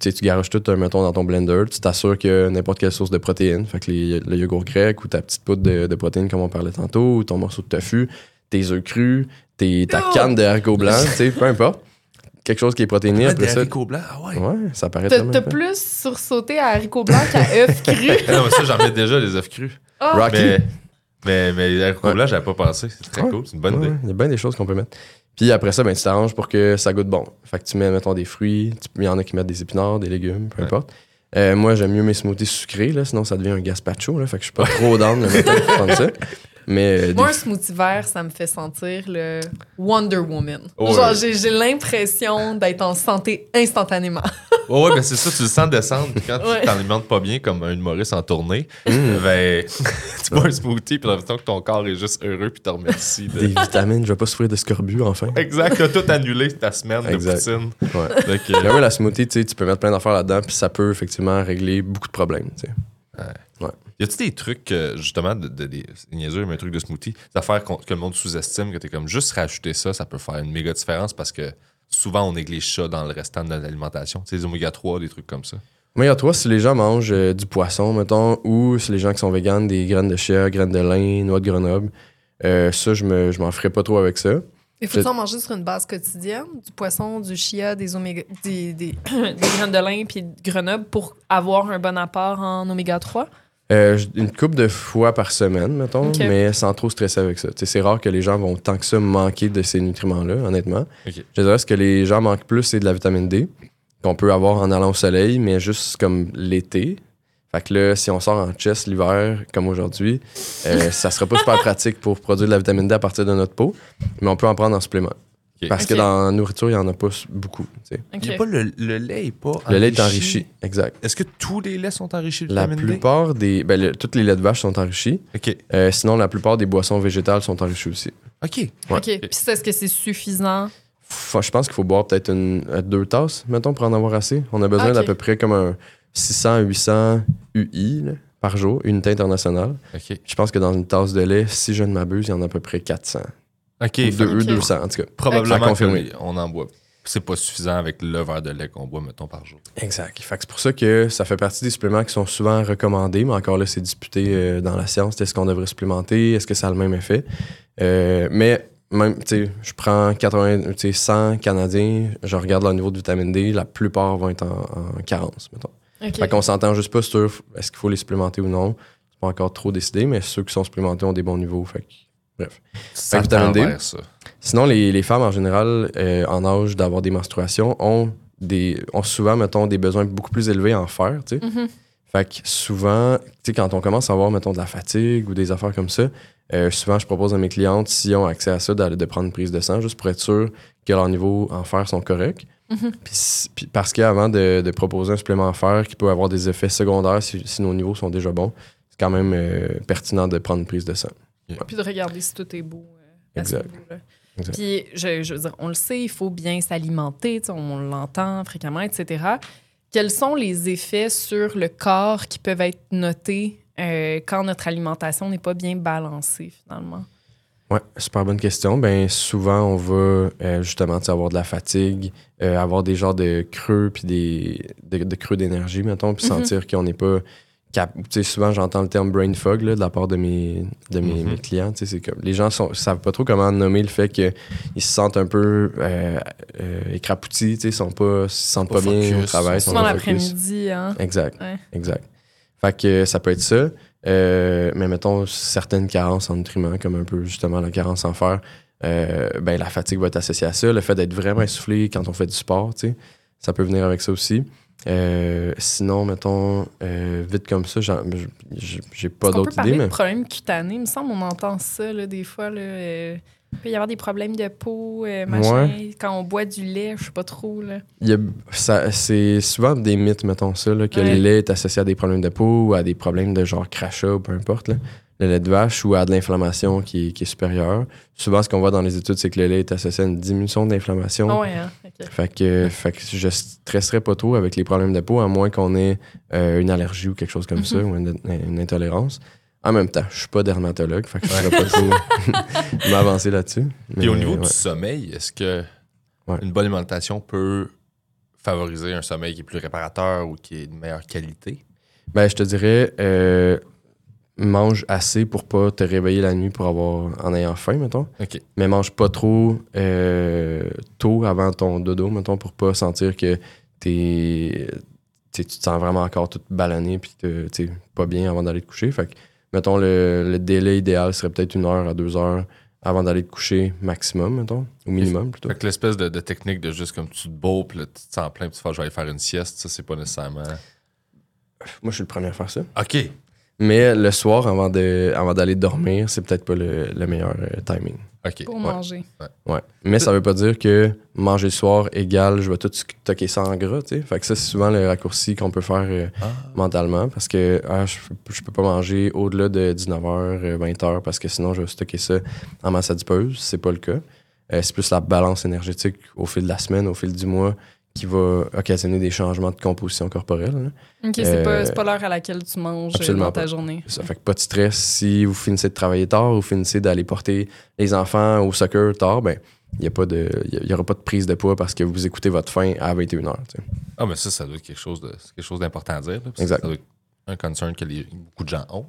tu tu garoches tout, euh, mettons, dans ton blender, tu t'assures que n'importe quelle source de protéines, fait que les- le yogourt grec ou ta petite poudre de, de protéines comme on parlait tantôt, ou ton morceau de tofu, tes œufs crus, tes, ta canne de haricots blancs, tu sais, peu importe. Quelque chose qui est protéiné, après des ça. haricots blancs, ah ouais. Ouais, ça paraît T'as t'as plus sursauté à haricots blancs qu'à œufs crus? Non, mais ça, j'en mets déjà des œufs crus. Ah, Rocky? Mais, mais, mais les haricots Ouais. blancs, j'avais pas pensé. C'est très Ouais. cool, c'est une bonne Ouais, idée. Il y a bien des choses qu'on peut mettre. Puis après ça, ben, tu t'arranges pour que ça goûte bon. Fait que tu mets, mettons, des fruits. Il y en a qui mettent des épinards, des légumes, peu Ouais. importe. Euh, moi, j'aime mieux mes smoothies sucrés, là, sinon ça devient un gazpacho. Là, fait que je suis pas trop down le matin pour prendre ça. Mais euh, Moi, des- un smoothie vert, ça me fait sentir le Wonder Woman. Ouais. Genre, j'ai j'ai l'impression d'être en santé instantanément. Ouais, ouais, ben c'est ça, tu le sens descendre. Puis quand Ouais. tu t'alimentes pas bien comme un humoriste en tournée, Mm. ben, tu bois un smoothie, puis l'impression que ton corps est juste heureux, puis te remercie. de- des vitamines, je vais pas souffrir de scorbut enfin. Exact, t'as tout annulé ta semaine Exact. de poutine. Ouais. Que- Là, ouais, la smoothie, tu sais, tu peux mettre plein d'affaires là-dedans, puis ça peut effectivement régler beaucoup de problèmes. tu sais. Y a-tu des trucs, euh, justement, de, de- des c'est niaiseux, mais un truc de smoothie, des affaires que le monde sous-estime, que t'es comme juste rajouter ça, ça peut faire une méga différence parce que souvent on néglige ça dans le restant de notre alimentation. Tu sais, les oméga 3, des trucs comme ça. Moi, il y a toi, si les gens mangent euh, du poisson, mettons, ou si les gens qui sont véganes, des graines de chia, graines de lin, noix de Grenoble, euh, ça, je me- je m'en ferais pas trop avec ça. Il faut en manger sur une base quotidienne, du poisson, du chia, des oméga, des, des, des graines de lin puis de Grenoble pour avoir un bon apport en oméga 3. Euh, une coupe de fois par semaine, mettons, mais sans trop stresser avec ça. C'est rare que les gens vont tant que ça manquer de ces nutriments-là, honnêtement. Je dirais que ce que les gens manquent plus, c'est de la vitamine D, qu'on peut avoir en allant au soleil, mais juste comme l'été. Fait que là, si on sort en chest l'hiver, comme aujourd'hui, euh, ça sera pas super pratique pour produire de la vitamine D à partir de notre peau, mais on peut en prendre en supplément. Parce que dans la nourriture, il n'y en a pas beaucoup. Ok. Y a pas le, le lait est pas Le lait est enrichi, exact. Est-ce que tous les laits sont enrichis de La vitamine D? plupart des. Ben, le- toutes les laits de vache sont enrichis. OK. Euh, sinon, la plupart des boissons végétales sont enrichies aussi. OK. Ouais. OK. Puis est-ce que c'est suffisant? Faut- je pense qu'il faut boire peut-être une, euh, deux tasses, mettons, pour en avoir assez. On a besoin d'à peu près comme un 600-800 UI là, par jour, unité internationale. OK. Je pense que dans une tasse de lait, si je ne m'abuse, il y en a à peu près 400. OK. Deux- Ok. 200, en tout cas. Probablement À confirmer. qu'on en boit. C'est pas suffisant avec le verre de lait qu'on boit, mettons, par jour. Exact. Fait que c'est pour ça que ça fait partie des suppléments qui sont souvent recommandés, mais encore là, c'est disputé euh, dans la science. Est-ce qu'on devrait supplémenter? Est-ce que ça a le même effet? Euh, mais même, tu sais, je prends 80, tu sais, 100 Canadiens, je regarde leur niveau de vitamine D, la plupart vont être en, en carence, mettons. OK. Fait qu'on s'entend juste pas sur est-ce qu'il faut les supplémenter ou non. C'est pas encore trop décidé, mais ceux qui sont supplémentés ont des bons niveaux. Fait que- bref. Ça vitamine D. tend vers ça. Sinon, les, les femmes en général, euh, en âge d'avoir des menstruations, ont, des, ont souvent, mettons, des besoins beaucoup plus élevés en fer, tu sais. Mhm. Fait que souvent, tu sais, quand on commence à avoir, mettons, de la fatigue ou des affaires comme ça, euh, souvent, je propose à mes clientes, s'ils ont accès à ça, d'aller- de prendre une prise de sang, juste pour être sûr que leurs niveaux en fer sont corrects. Mhm. Puis puis parce qu'avant de, de proposer un supplément en fer qui peut avoir des effets secondaires si, si nos niveaux sont déjà bons, c'est quand même euh, pertinent de prendre une prise de sang. Puis de regarder si tout est beau. euh, Exact. Puis, je, je veux dire, on le sait, il faut bien s'alimenter, on l'entend fréquemment, etc. Quels sont les effets sur le corps qui peuvent être notés euh, quand notre alimentation n'est pas bien balancée, finalement? Ouais, super bonne question. Ben souvent on va euh, justement avoir de la fatigue, euh, avoir des genres de creux puis des de, de creux d'énergie mettons, puis Mhm. sentir qu'on n'est pas souvent j'entends le terme brain fog là, de la part de mes de mes, Mhm. mes clients. Tu sais c'est comme les gens sont savent pas trop comment nommer le fait qu'ils se sentent un peu euh, euh, écrapoutis, tu sais, ils sont pas se sentent Pas pas, bien au travail, sont Souvent pas focus. l'après-midi, hein? Exact. Ouais. Exact. Fait que ça peut être ça. Euh, mais mettons certaines carences en nutriments, comme un peu justement la carence en fer, euh, ben la fatigue va être associée à ça. Le fait d'être vraiment essoufflé quand on fait du sport, tu sais, ça peut venir avec ça aussi. Euh, sinon, mettons, euh, vite comme ça, j'ai pas d'autres idées, de mais problèmes cutanés? Il me semble qu'on entend ça là, des fois. Là, euh, Il peut y avoir des problèmes de peau, machin, quand on boit du lait, je sais pas trop. Là. Il y a- ça- c'est souvent des mythes, mettons ça, là, que Ouais. le lait est associé à des problèmes de peau ou à des problèmes de genre crachat ou peu importe. là. Le lait de vache ou à de l'inflammation qui, est- qui est supérieure. Souvent, ce qu'on voit dans les études, c'est que le lait est associé à une diminution d'inflammation. Ah ouais, hein? Fait que, fait que je stresserais pas trop avec les problèmes de peau, à moins qu'on ait euh, une allergie ou quelque chose comme ça, ou une, une intolérance. En même temps, je suis pas dermatologue, fait que je pourrais pas trop m'avancer là-dessus. Puis au niveau ouais. du sommeil, est-ce que Ouais. une bonne alimentation peut favoriser un sommeil qui est plus réparateur ou qui est de meilleure qualité? Ben, je te dirais, euh, mange assez pour pas te réveiller la nuit pour avoir en ayant faim, mettons. Mais mange pas trop euh, tôt avant ton dodo, mettons, pour pas sentir que t'es, tu te sens vraiment encore tout ballonné puis que t'es pas bien avant d'aller te coucher. Fait que, mettons, le, le délai idéal serait peut-être une heure à deux heures avant d'aller te coucher maximum, mettons, au minimum plutôt. Fait que l'espèce de, de technique de juste comme tu te beau, puis là, tu te sens plein, puis tu fais, je vais aller faire une sieste, ça, c'est pas nécessairement. Moi, je suis le premier à faire ça. OK. Mais le soir, avant, de, avant d'aller dormir, c'est peut-être pas le, le meilleur euh, timing. OK. Pour Ouais. manger. Ouais. Mais ça veut pas dire que manger le soir égale je vais tout stocker ça en gras, tu sais. Fait que ça, c'est souvent le raccourci qu'on peut faire euh, Ah. mentalement parce que ah, je, je peux pas manger au-delà de 19h, 20h parce que sinon je vais stocker ça en masse adipeuse. C'est pas le cas. Euh, c'est plus la balance énergétique au fil de la semaine, au fil du mois qui va occasionner des changements de composition corporelle. là. Ok, c'est pas, Euh, c'est pas l'heure à laquelle tu manges euh, dans ta pas. journée. Ça fait que pas de stress. Si vous finissez de travailler tard ou finissez d'aller porter les enfants au soccer tard, ben il n'y aura pas de prise de poids parce que vous écoutez votre faim à 21h. Ah, mais ça, ça doit être quelque chose, de, c'est quelque chose d'important à dire. là, parce que Exact. Ça doit être un concern que les- beaucoup de gens ont.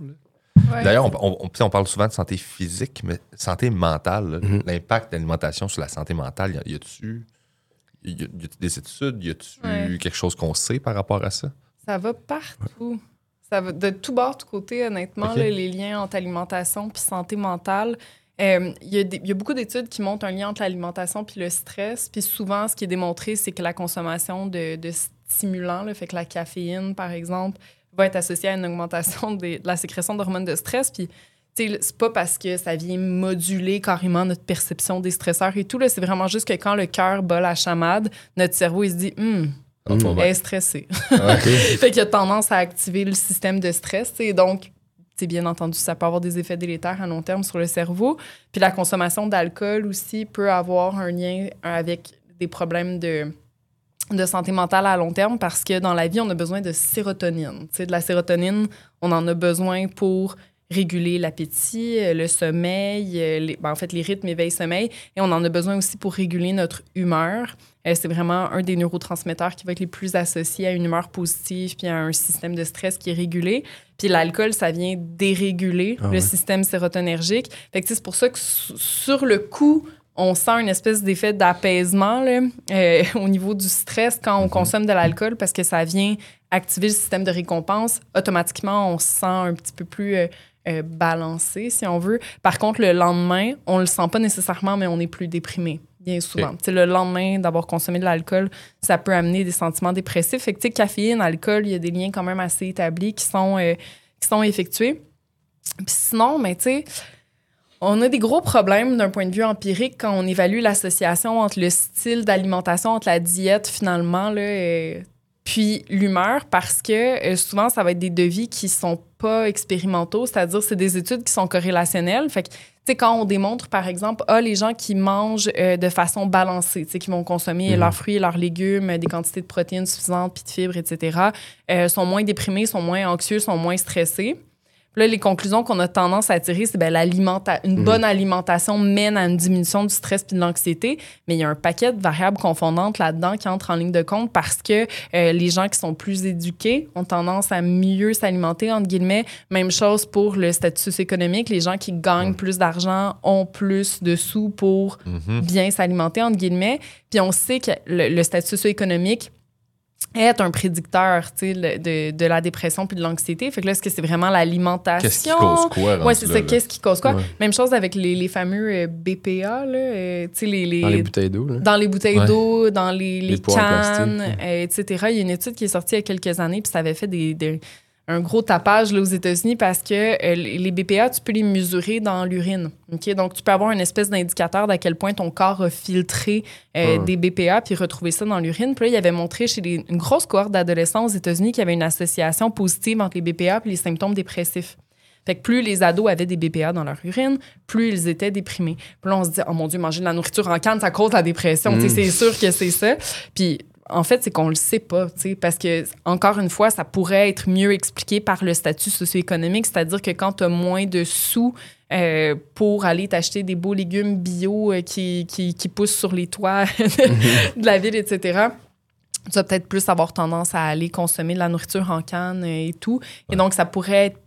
Ouais. D'ailleurs, on, on- on- parle souvent de santé physique, mais santé mentale, Mhm. l'impact de l'alimentation sur la santé mentale, y a-tu y a-tu des études, y a-tu Ouais. quelque chose qu'on sait par rapport à ça? Ça va partout. Ça va de tout bord, de tout côté, honnêtement, là, les liens entre alimentation puis santé mentale. Euh, Il y, a des- il y a beaucoup d'études qui montrent un lien entre l'alimentation puis le stress. Puis souvent, ce qui est démontré, c'est que la consommation de, de stimulants, là, fait que la caféine, par exemple, va être associée à une augmentation des- de la sécrétion d'hormones de stress. Puis c'est pas parce que ça vient moduler carrément notre perception des stresseurs et tout. C'est vraiment juste que quand le cœur bat la chamade, notre cerveau, il se dit Hum, Ah, est stressée. Ouais. fait qu'il y a tendance à activer le système de stress. Et donc, c'est bien entendu, ça peut avoir des effets délétères à long terme sur le cerveau. Puis la consommation d'alcool aussi peut avoir un lien avec des problèmes de, de santé mentale à long terme parce que dans la vie, on a besoin de sérotonine. Tu sais, de la sérotonine, on en a besoin pour réguler l'appétit, euh, le sommeil, euh, les- ben, en fait les rythmes éveil-sommeil, et on en a besoin aussi pour réguler notre humeur. Euh, c'est vraiment un des neurotransmetteurs qui va être les plus associés à une humeur positive puis à un système de stress qui est régulé. Puis l'alcool, ça vient déréguler Ah le système sérotonergique. Fait que c'est pour ça que su- sur le coup, on sent une espèce d'effet d'apaisement euh, au niveau du stress quand on consomme de l'alcool parce que ça vient activer le système de récompense. Automatiquement, on se sent un petit peu plus euh, euh, balancé, si on veut. Par contre, le lendemain, on le sent pas nécessairement, mais on est plus déprimé, bien souvent. Sais, Le lendemain d'avoir consommé de l'alcool, ça peut amener des sentiments dépressifs. Fait que, caféine, alcool, il y a des liens quand même assez établis qui sont, euh, qui sont effectués. Puis sinon, mais tu sais, on a des gros problèmes d'un point de vue empirique quand on évalue l'association entre le style d'alimentation, entre la diète finalement, là, euh, puis l'humeur, parce que euh, souvent, ça va être des devis qui sont pas expérimentaux, c'est-à-dire c'est des études qui sont corrélationnelles. Fait que, tu sais, quand on démontre, par exemple, ah, les gens qui mangent euh, de façon balancée, tu sais, qui vont consommer Mhm. leurs fruits leurs légumes, des quantités de protéines suffisantes, puis de fibres, etc., euh, sont moins déprimés, sont moins anxieux, sont moins stressés. Puis là, les conclusions qu'on a tendance à tirer, c'est ben, une Mhm. bonne alimentation mène à une diminution du stress puis de l'anxiété, mais il y a un paquet de variables confondantes là-dedans qui entrent en ligne de compte parce que euh, les gens qui sont plus éduqués ont tendance à mieux s'alimenter, entre guillemets. Même chose pour le statut socio-économique. Les gens qui gagnent plus d'argent ont plus de sous pour Mhm. bien s'alimenter, entre guillemets. Puis on sait que le, le statut socio-économique est un prédicteur le- de, de la dépression puis de l'anxiété. Fait que là, est-ce que c'est vraiment l'alimentation? Qu'est-ce qui cause quoi? Oui, c'est ça. Qu'est-ce qui cause quoi? Ouais. Même chose avec les, les fameux euh, BPA, là, euh, les, les- Dans les bouteilles d'eau. là. dans les bouteilles Ouais. d'eau, dans les, les cannes, euh, etc. Il y a une étude qui est sortie il y a quelques années, puis ça avait fait des, des- un gros tapage là, aux États-Unis parce que euh, les BPA, tu peux les mesurer dans l'urine. OK? Donc, tu peux avoir une espèce d'indicateur d'à quel point ton corps a filtré euh, des BPA puis retrouver ça dans l'urine. Puis là, il avait montré chez les- une grosse cohorte d'adolescents aux États-Unis qu'il y avait une association positive entre les BPA et les symptômes dépressifs. Fait que plus les ados avaient des BPA dans leur urine, plus ils étaient déprimés. Puis là, on se dit, oh mon Dieu, manger de la nourriture en canne, ça cause la dépression. Tu sais, Mm. C'est sûr que c'est ça. Puis en fait, c'est qu'on le sait pas, parce que, encore une fois, ça pourrait être mieux expliqué par le statut socio-économique, c'est-à-dire que quand tu as moins de sous euh, pour aller t'acheter des beaux légumes bio euh, qui, qui, poussent sur les toits de la ville, etc., tu vas peut-être plus avoir tendance à aller consommer de la nourriture en canne euh, et tout. Et donc, ça pourrait être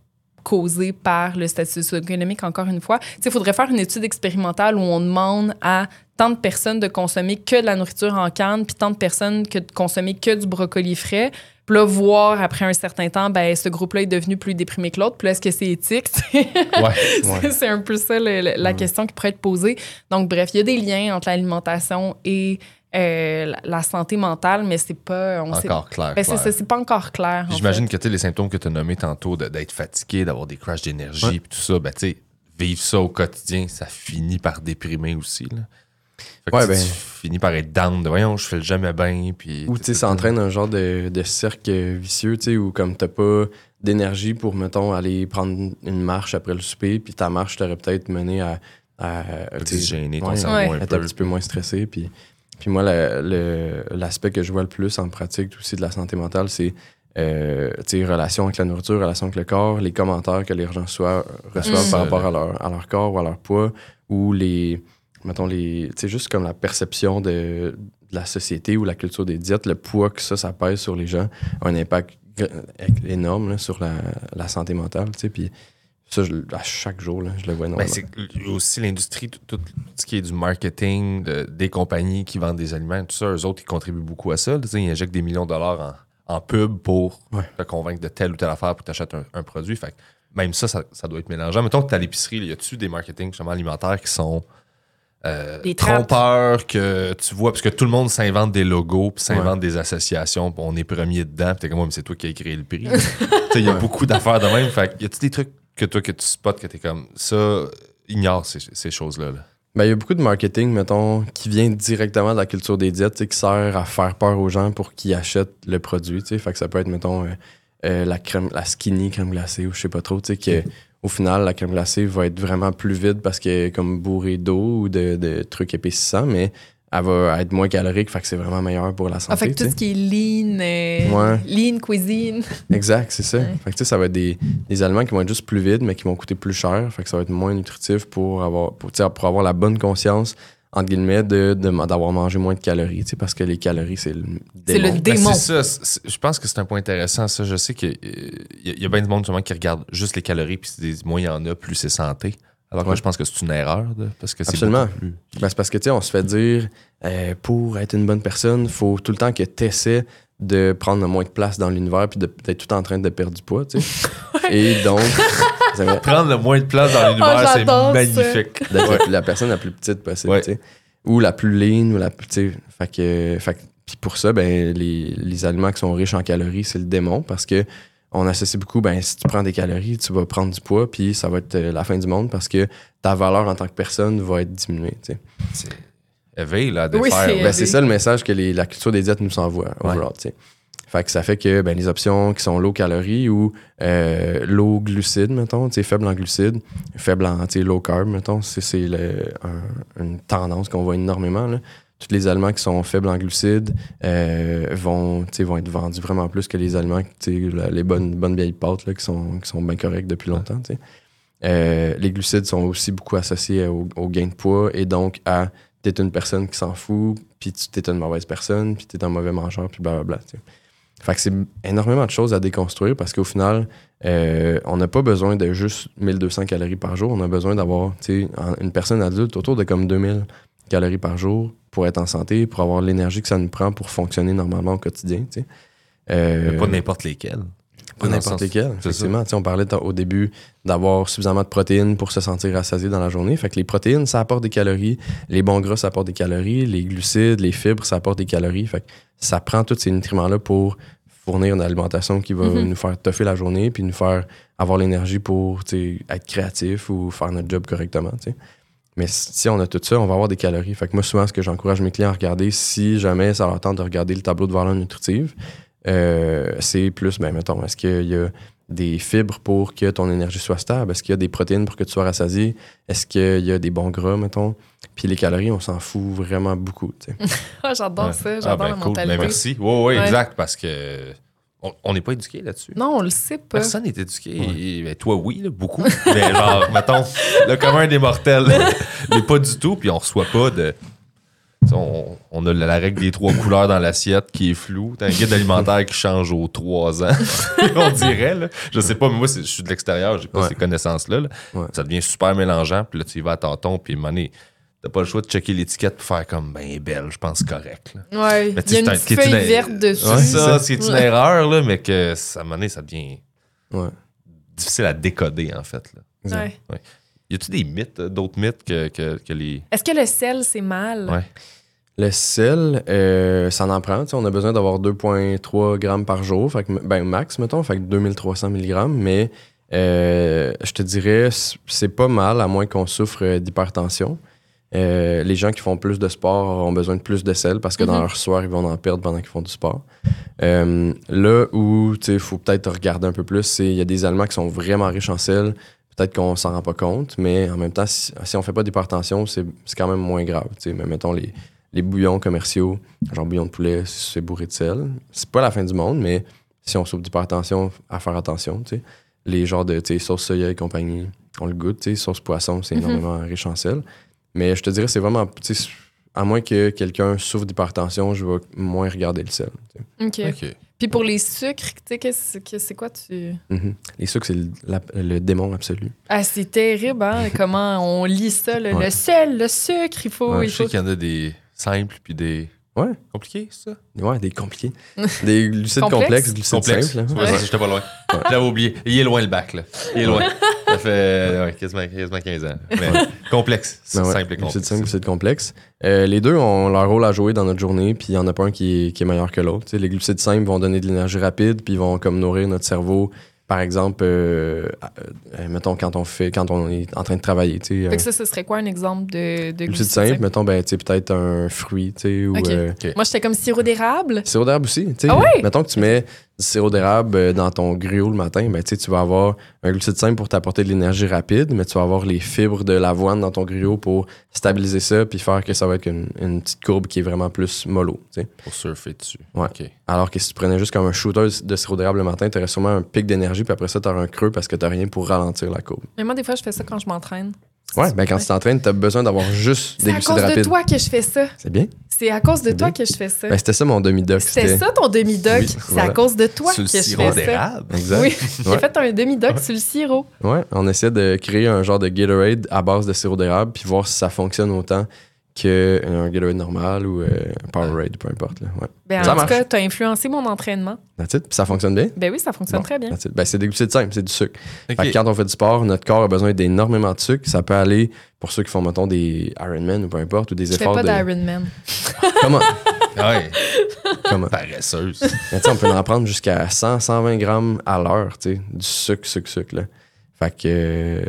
causé par le statut socio-économique, encore une fois. Il faudrait faire une étude expérimentale où on demande à tant de personnes de consommer que de la nourriture en canne, puis tant de personnes que de consommer que du brocoli frais. Puis là, voir après un certain temps, ben, ce groupe-là est devenu plus déprimé que l'autre. Puis là, est-ce que c'est éthique? Ouais. C'est- C'est un peu ça le- le- la question qui pourrait être posée. Donc, bref, il y a des liens entre l'alimentation et euh, la- santé mentale, mais c'est pas. On sait- Encore clair. Ben, c'est clair. ça, c'est pas encore clair. en J'imagine que les symptômes que tu as nommés tantôt, d'être fatigué, d'avoir des crashs d'énergie, Ouais. puis tout ça, ben, tu sais, vivre ça au quotidien, ça finit par déprimer aussi. Là. Fait que Ouais, tu- ben- tu finis par être down de voyons, je fais le jamais bien. Puis, Ou tu sais, ça entraîne un genre de, de cercle vicieux, tu sais, où comme t'as pas d'énergie pour, mettons, aller prendre une marche après le souper, puis ta marche t'aurait peut-être mené à, à, tu sais, te gêner ton ouais, cerveau Ouais. un être peu. un petit peu moins stressé. Puis, puis moi, la- l'aspect que je vois le plus en pratique aussi de la santé mentale, c'est euh, relation avec la nourriture, relation avec le corps, les commentaires que les gens soient- reçoivent Mm. par rapport à leur, à leur corps ou à leur poids, ou les, mettons, les, tu sais, juste comme la perception de, de la société ou la culture des diètes, le poids que ça, ça pèse sur les gens, a un impact gr- énorme là, sur la, la santé mentale, tu sais, puis ça, je- à chaque jour, là, je le vois Ben, énormément. c'est aussi l'industrie, tout, tout ce qui est du marketing, de- des compagnies qui vendent des aliments, tout ça, eux autres, ils contribuent beaucoup à ça. Tu sais, Ils injectent des millions de dollars en, en pub pour Ouais. te convaincre de telle ou telle affaire pour que tu achètes un, un produit. Fait que même ça, ça, ça doit être mélangeant. Mettons que tu à l'épicerie, là, y a-tu des marketing justement alimentaires qui sont euh, trompeurs que tu vois, parce que tout le monde s'invente des logos, puis s'invente des associations, puis on est premier dedans, puis t'es comme, Ouais, mais c'est toi qui as créé le prix. Il y a Ouais. beaucoup d'affaires de même. Fait que y a-tu des trucs que toi, que tu spots, que t'es comme, ça, ignore ces, ces choses-là. là? Ben, il y a beaucoup de marketing, mettons, qui vient directement de la culture des diètes, qui sert à faire peur aux gens pour qu'ils achètent le produit. Fait que ça peut être, mettons, euh, euh, la crème, la skinny crème glacée ou je sais pas trop, tu sais, que au final, la crème glacée va être vraiment plus vide parce qu'elle est comme bourrée d'eau ou de, de trucs épaississants, mais elle va être moins calorique, fait que c'est vraiment meilleur pour la santé. Ah, fait que tu tout ce qui est lean, euh, Ouais. lean cuisine. Exact, c'est ça. Ouais. Fait que tu sais, ça va être des, des aliments qui vont être juste plus vides, mais qui vont coûter plus cher. Fait que ça va être moins nutritif pour avoir, pour, pour avoir la bonne conscience, entre guillemets, de, de- d'avoir mangé moins de calories. tu sais, Parce que les calories, c'est le C'est le démon. Ben, Démon. c'est ça. je pense que c'est un point intéressant, ça. Je sais qu'il y, a- y a bien du monde qui regarde juste les calories, puis se disent, moins il y en a, plus c'est santé. Alors que Ouais. je pense que c'est une erreur, de- parce que c'est Absolument. plus- Ben, c'est parce que, tu sais, on se fait dire, euh, pour être une bonne personne, faut tout le temps que tu essaies de prendre le moins de place dans l'univers puis de- d'être tout en train de perdre du poids, tu sais. Et donc, Prendre le moins de place dans l'univers, Oh, c'est j'adore ça. magnifique. d'être la- la personne la plus petite possible, Ouais. tu sais. Ou la plus lean, ou la plus, tu sais. Fait que, fait que- puis pour ça, ben, les, les aliments qui sont riches en calories, c'est le démon parce que on associe beaucoup, ben, si tu prends des calories, tu vas prendre du poids, puis ça va être euh, la fin du monde parce que ta valeur en tant que personne va être diminuée, tu sais. Là, de Oui, faire. c'est- là. Ben, c'est ça le message que les- la culture des diètes nous envoie, overall. Fait que ça fait que ben, les options qui sont low calories ou euh, low glucides, mettons, faible en glucides, faible en tu sais, low carb, mettons, c'est, c'est le- un- une tendance qu'on voit énormément. Là. Tous les aliments qui sont faibles en glucides euh, vont, tu sais, vont être vendus vraiment plus que les aliments, tu sais, la- les bonnes, bonnes vieilles pâtes là, qui, sont, qui sont bien correctes depuis longtemps. Euh, les glucides sont aussi beaucoup associés au, au gain de poids et donc à t'es une personne qui s'en fout, puis tu t'es une mauvaise personne, puis t'es un mauvais mangeur, puis blablabla. tu sais. Fait que c'est énormément de choses à déconstruire parce qu'au final, euh, on n'a pas besoin de juste 1200 calories par jour. On a besoin d'avoir, une personne adulte autour de comme 2000 calories par jour pour être en santé, pour avoir l'énergie que ça nous prend pour fonctionner normalement au quotidien. Euh, Pas n'importe lesquels. Pas n'importe lesquels, effectivement. On parlait au début d'avoir suffisamment de protéines pour se sentir rassasié dans la journée. Fait que les protéines, ça apporte des calories. Les bons gras, ça apporte des calories. Les glucides, les fibres, ça apporte des calories. Fait que ça prend tous ces nutriments-là pour fournir une alimentation qui va Mhm. nous faire toffer la journée, puis nous faire avoir l'énergie pour être créatif ou faire notre job correctement. Mais si on a tout ça, on va avoir des calories. Fait que moi, souvent, ce que j'encourage mes clients à regarder, si jamais ça leur tente de regarder le tableau de valeur nutritive, euh, c'est plus, ben, mettons, est-ce qu'il y a des fibres pour que ton énergie soit stable? Est-ce qu'il y a des protéines pour que tu sois rassasié? Est-ce qu'il y a des bons gras, mettons? Puis les calories, on s'en fout vraiment beaucoup. tu sais. Ah, j'adore ça, Ah, j'adore ben, la cool. mentalité. Ben, merci. Oui, oui, Ouais. exact, parce que on- n'est pas éduqué là-dessus. Non, on le sait pas. Personne n'est éduqué. Et- ben, toi, oui, là, beaucoup. Mais genre, mettons, le commun des mortels n'est pas du tout, puis on reçoit pas de. On, on a la règle des trois couleurs dans l'assiette qui est floue. T'as un guide alimentaire qui change aux trois ans. on dirait, là. Je sais pas, mais moi, c'est- je suis de l'extérieur, j'ai pas Ouais. ces connaissances-là. là. Ouais. Ça devient super mélangeant, puis là, tu y vas à tâtons, puis à un moment donné, t'as pas le choix de checker l'étiquette pour faire comme, ben, est belle, je pense, correct. là. Ouais, Mais il y a une petite feuille une- verte dessus. Ouais, C'est ça, ça. c'est une Ouais. erreur, là, mais que ça, à un moment donné, ça devient Ouais. difficile à décoder, en fait. Là. Y a-tu des mythes, euh, d'autres mythes que, que, que les. Est-ce que le sel, c'est mal? Ouais. Le sel, euh, ça en prend. On a besoin d'avoir 2,3 grammes par jour, fait que, ben, max, mettons, fait que 2300 mg. Mais euh, je te dirais, c'est pas mal, à moins qu'on souffre d'hypertension. Euh, les gens qui font plus de sport ont besoin de plus de sel parce que dans Mhm. leur soir, ils vont en perdre pendant qu'ils font du sport. Euh, là où il faut peut-être regarder un peu plus, c'est il y a des aliments qui sont vraiment riches en sel. Peut-être qu'on s'en rend pas compte, mais en même temps, si, si on fait pas d'hypertension, c'est quand même moins grave. Mais mettons les, les bouillons commerciaux, genre bouillon de poulet, c'est bourré de sel. C'est pas la fin du monde, mais si on souffre d'hypertension, à faire attention. tu sais. Les genres de tu sais, sauce soya et compagnie, on le goûte. tu sais. Sauce poisson, c'est Mhm. énormément riche en sel. Mais je te dirais, c'est vraiment. tu sais, À moins que quelqu'un souffre d'hypertension, je vais moins regarder le sel. tu sais. OK. OK. Puis pour les sucres, tu sais, c'est quoi tu. Mhm. Les sucres, c'est le, démon absolu. Ah, c'est terrible, hein? Comment on lit ça, là. Ouais. Le sel, le sucre, il faut. Ouais, il Je sais faut... qu'il y en a des simples puis des. Ouais. Compliqués, c'est ça? Ouais, des compliqués. des glucides Complexe? complexes, glucides Complexe. simples. hein. Ouais, Ouais. J'étais pas loin. J'avais oublié. Il est loin le bac, là. Il est loin. Ça fait ouais, quasiment, quasiment 15 ans. Mais complexe. C'est Ben ouais, simple et glucides complexe. simples, glucides complexes. Euh, les deux ont leur rôle à jouer dans notre journée, puis il n'y en a pas un qui est, qui est meilleur que l'autre. Tu sais, les glucides simples vont donner de l'énergie rapide, puis ils vont comme nourrir notre cerveau. Par exemple, euh, euh, mettons quand on fait, quand on est en train de travailler. Tu sais, Fait que euh, ça, ce serait quoi un exemple de, de simples, simples? mettons, ben, tu sais, peut-être un fruit, tu sais, ou Ok. euh, Moi, j'étais comme sirop d'érable. Sirop d'érable aussi. tu sais. Ah ouais? Mettons que tu mets sirop d'érable euh, dans ton griot le matin, ben, tu vas avoir un glucide simple pour t'apporter de l'énergie rapide, mais tu vas avoir les fibres de l'avoine dans ton griot pour stabiliser ça puis faire que ça va être une, une petite courbe qui est vraiment plus mollo. Pour surfer dessus. Ouais. Alors que si tu prenais juste comme un shooter de sirop d'érable le matin, tu aurais sûrement un pic d'énergie, puis après ça, tu aurais un creux parce que tu rien pour ralentir la courbe. Mais moi, des fois, je fais ça quand je m'entraîne. Ouais, ben quand tu t'entraînes, tu as besoin d'avoir juste C'est des à glucides cause de rapides. toi que je fais ça. C'est bien. C'est à cause de C'est toi bien. que je fais ça. Ben, c'était ça mon demi-doc. C'était ça ton demi-doc. Oui, c'est voilà. à cause de toi Sur le que je sirop fais ça. d'érable. Exact. Oui, j'ai Ouais. fait un demi-doc sur le sirop. Ouais, on essaie de créer un genre de Gatorade à base de sirop d'érable puis voir si ça fonctionne autant qu'un Gatorade normal ou euh, un Powerade, peu importe. Là. Ouais. Ben, Ça en marche. tout cas, tu as influencé mon entraînement. That's it. Puis ça fonctionne bien? Ben oui, ça fonctionne Bon, très bien. Ben, c'est des glucides simples, c'est du sucre. Fait que quand on fait du sport, notre corps a besoin d'énormément de sucre. Ça peut aller pour ceux qui font, mettons, des Ironman ou peu importe, ou des Je fais efforts pas de. d'Ironman. Comment? Ouais. Comment? Paresseuse. Mais on peut en prendre jusqu'à 100, 120 grammes à l'heure, tu sais, du sucre, sucre, sucre. Là. Fait que euh,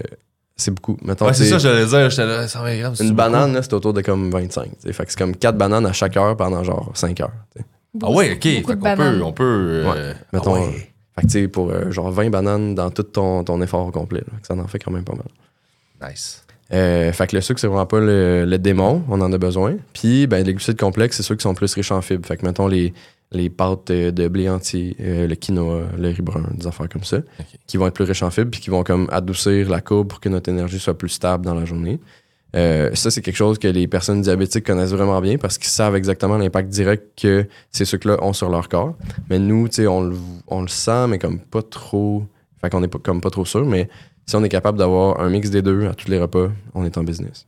c'est beaucoup. Mettons, Ouais, c'est ça, j'allais dire. J'étais là, 120 grammes. c'est Une beaucoup. banane, là, c'est autour de comme 25. tu sais. Fait que c'est comme 4 bananes à chaque heure pendant genre 5 heures. Ah ouais, OK. Fait qu'on peut. On peut euh, Mettons, ah euh, ouais. Fait que tu sais, pour euh, genre 20 bananes dans tout ton, ton effort au complet. là. ça en fait quand même pas mal. Nice. Euh, fait que le sucre, c'est vraiment pas le, le démon, on en a besoin. Puis, ben, les glucides complexes, c'est ceux qui sont plus riches en fibres. Fait que, mettons, les, les pâtes euh, de blé entier, euh, le quinoa, le riz brun, des affaires comme ça, qui vont être plus riches en fibres, puis qui vont comme adoucir la courbe pour que notre énergie soit plus stable dans la journée. Euh, ça, c'est quelque chose que les personnes diabétiques connaissent vraiment bien parce qu'ils savent exactement l'impact direct que ces sucres-là ont sur leur corps. Mais nous, tu sais, on le, on le sent, mais comme pas trop. Fait qu'on est pas, comme pas trop sûr, mais si on est capable d'avoir un mix des deux à tous les repas, on est en business.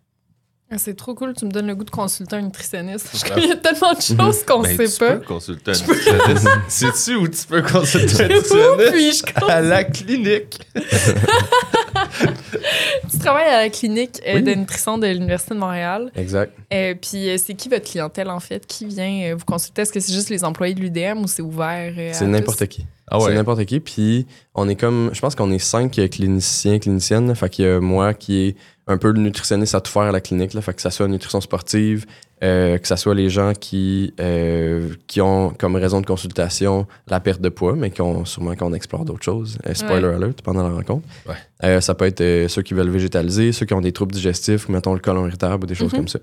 Ah, C'est trop cool, tu me donnes le goût de consulter un nutritionniste. Je connais tellement de choses qu'on Ben, sait tu pas. peux consulter un nutritionniste. Sais-tu où tu peux consulter un Où nutritionniste? À la clinique. Tu tu travailles à la clinique euh, Oui. de nutrition de l'Université de Montréal. Exact. Euh, puis, euh, c'est qui votre clientèle, en fait? Qui vient euh, vous consulter? Est-ce que c'est juste les employés de l'UDM ou c'est ouvert? euh, C'est n'importe qui. Ah C'est ouais. n'importe qui. Puis on est comme, je pense qu'on est cinq cliniciens, cliniciennes. Fait qu'il y a moi qui est un peu le nutritionniste à tout faire à la clinique. Là. Fait que ça soit nutrition sportive, euh, que ça soit les gens qui, euh, qui ont comme raison de consultation la perte de poids, mais qui ont sûrement qu'on explore d'autres choses. Euh, spoiler alert pendant la rencontre. Ouais. Euh, ça peut être euh, ceux qui veulent végétaliser, ceux qui ont des troubles digestifs, mettons le colon irritable ou des choses Mhm. comme ça.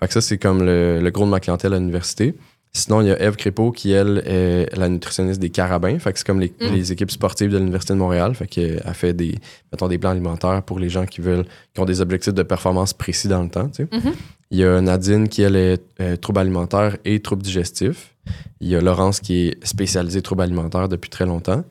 Fait que ça, c'est comme le, le gros de ma clientèle à l'université. Sinon, il y a Eve Crépeau qui, elle, est la nutritionniste des carabins. Fait que c'est comme les, Mm. les équipes sportives de l'Université de Montréal. Fait qu'elle fait des, mettons, des plans alimentaires pour les gens qui veulent, qui ont des objectifs de performance précis dans le temps. tu sais. Mhm. Il y a Nadine qui, elle, est euh, trouble alimentaire et trouble digestif. Il y a Laurence qui est spécialisée trouble alimentaire depuis très longtemps.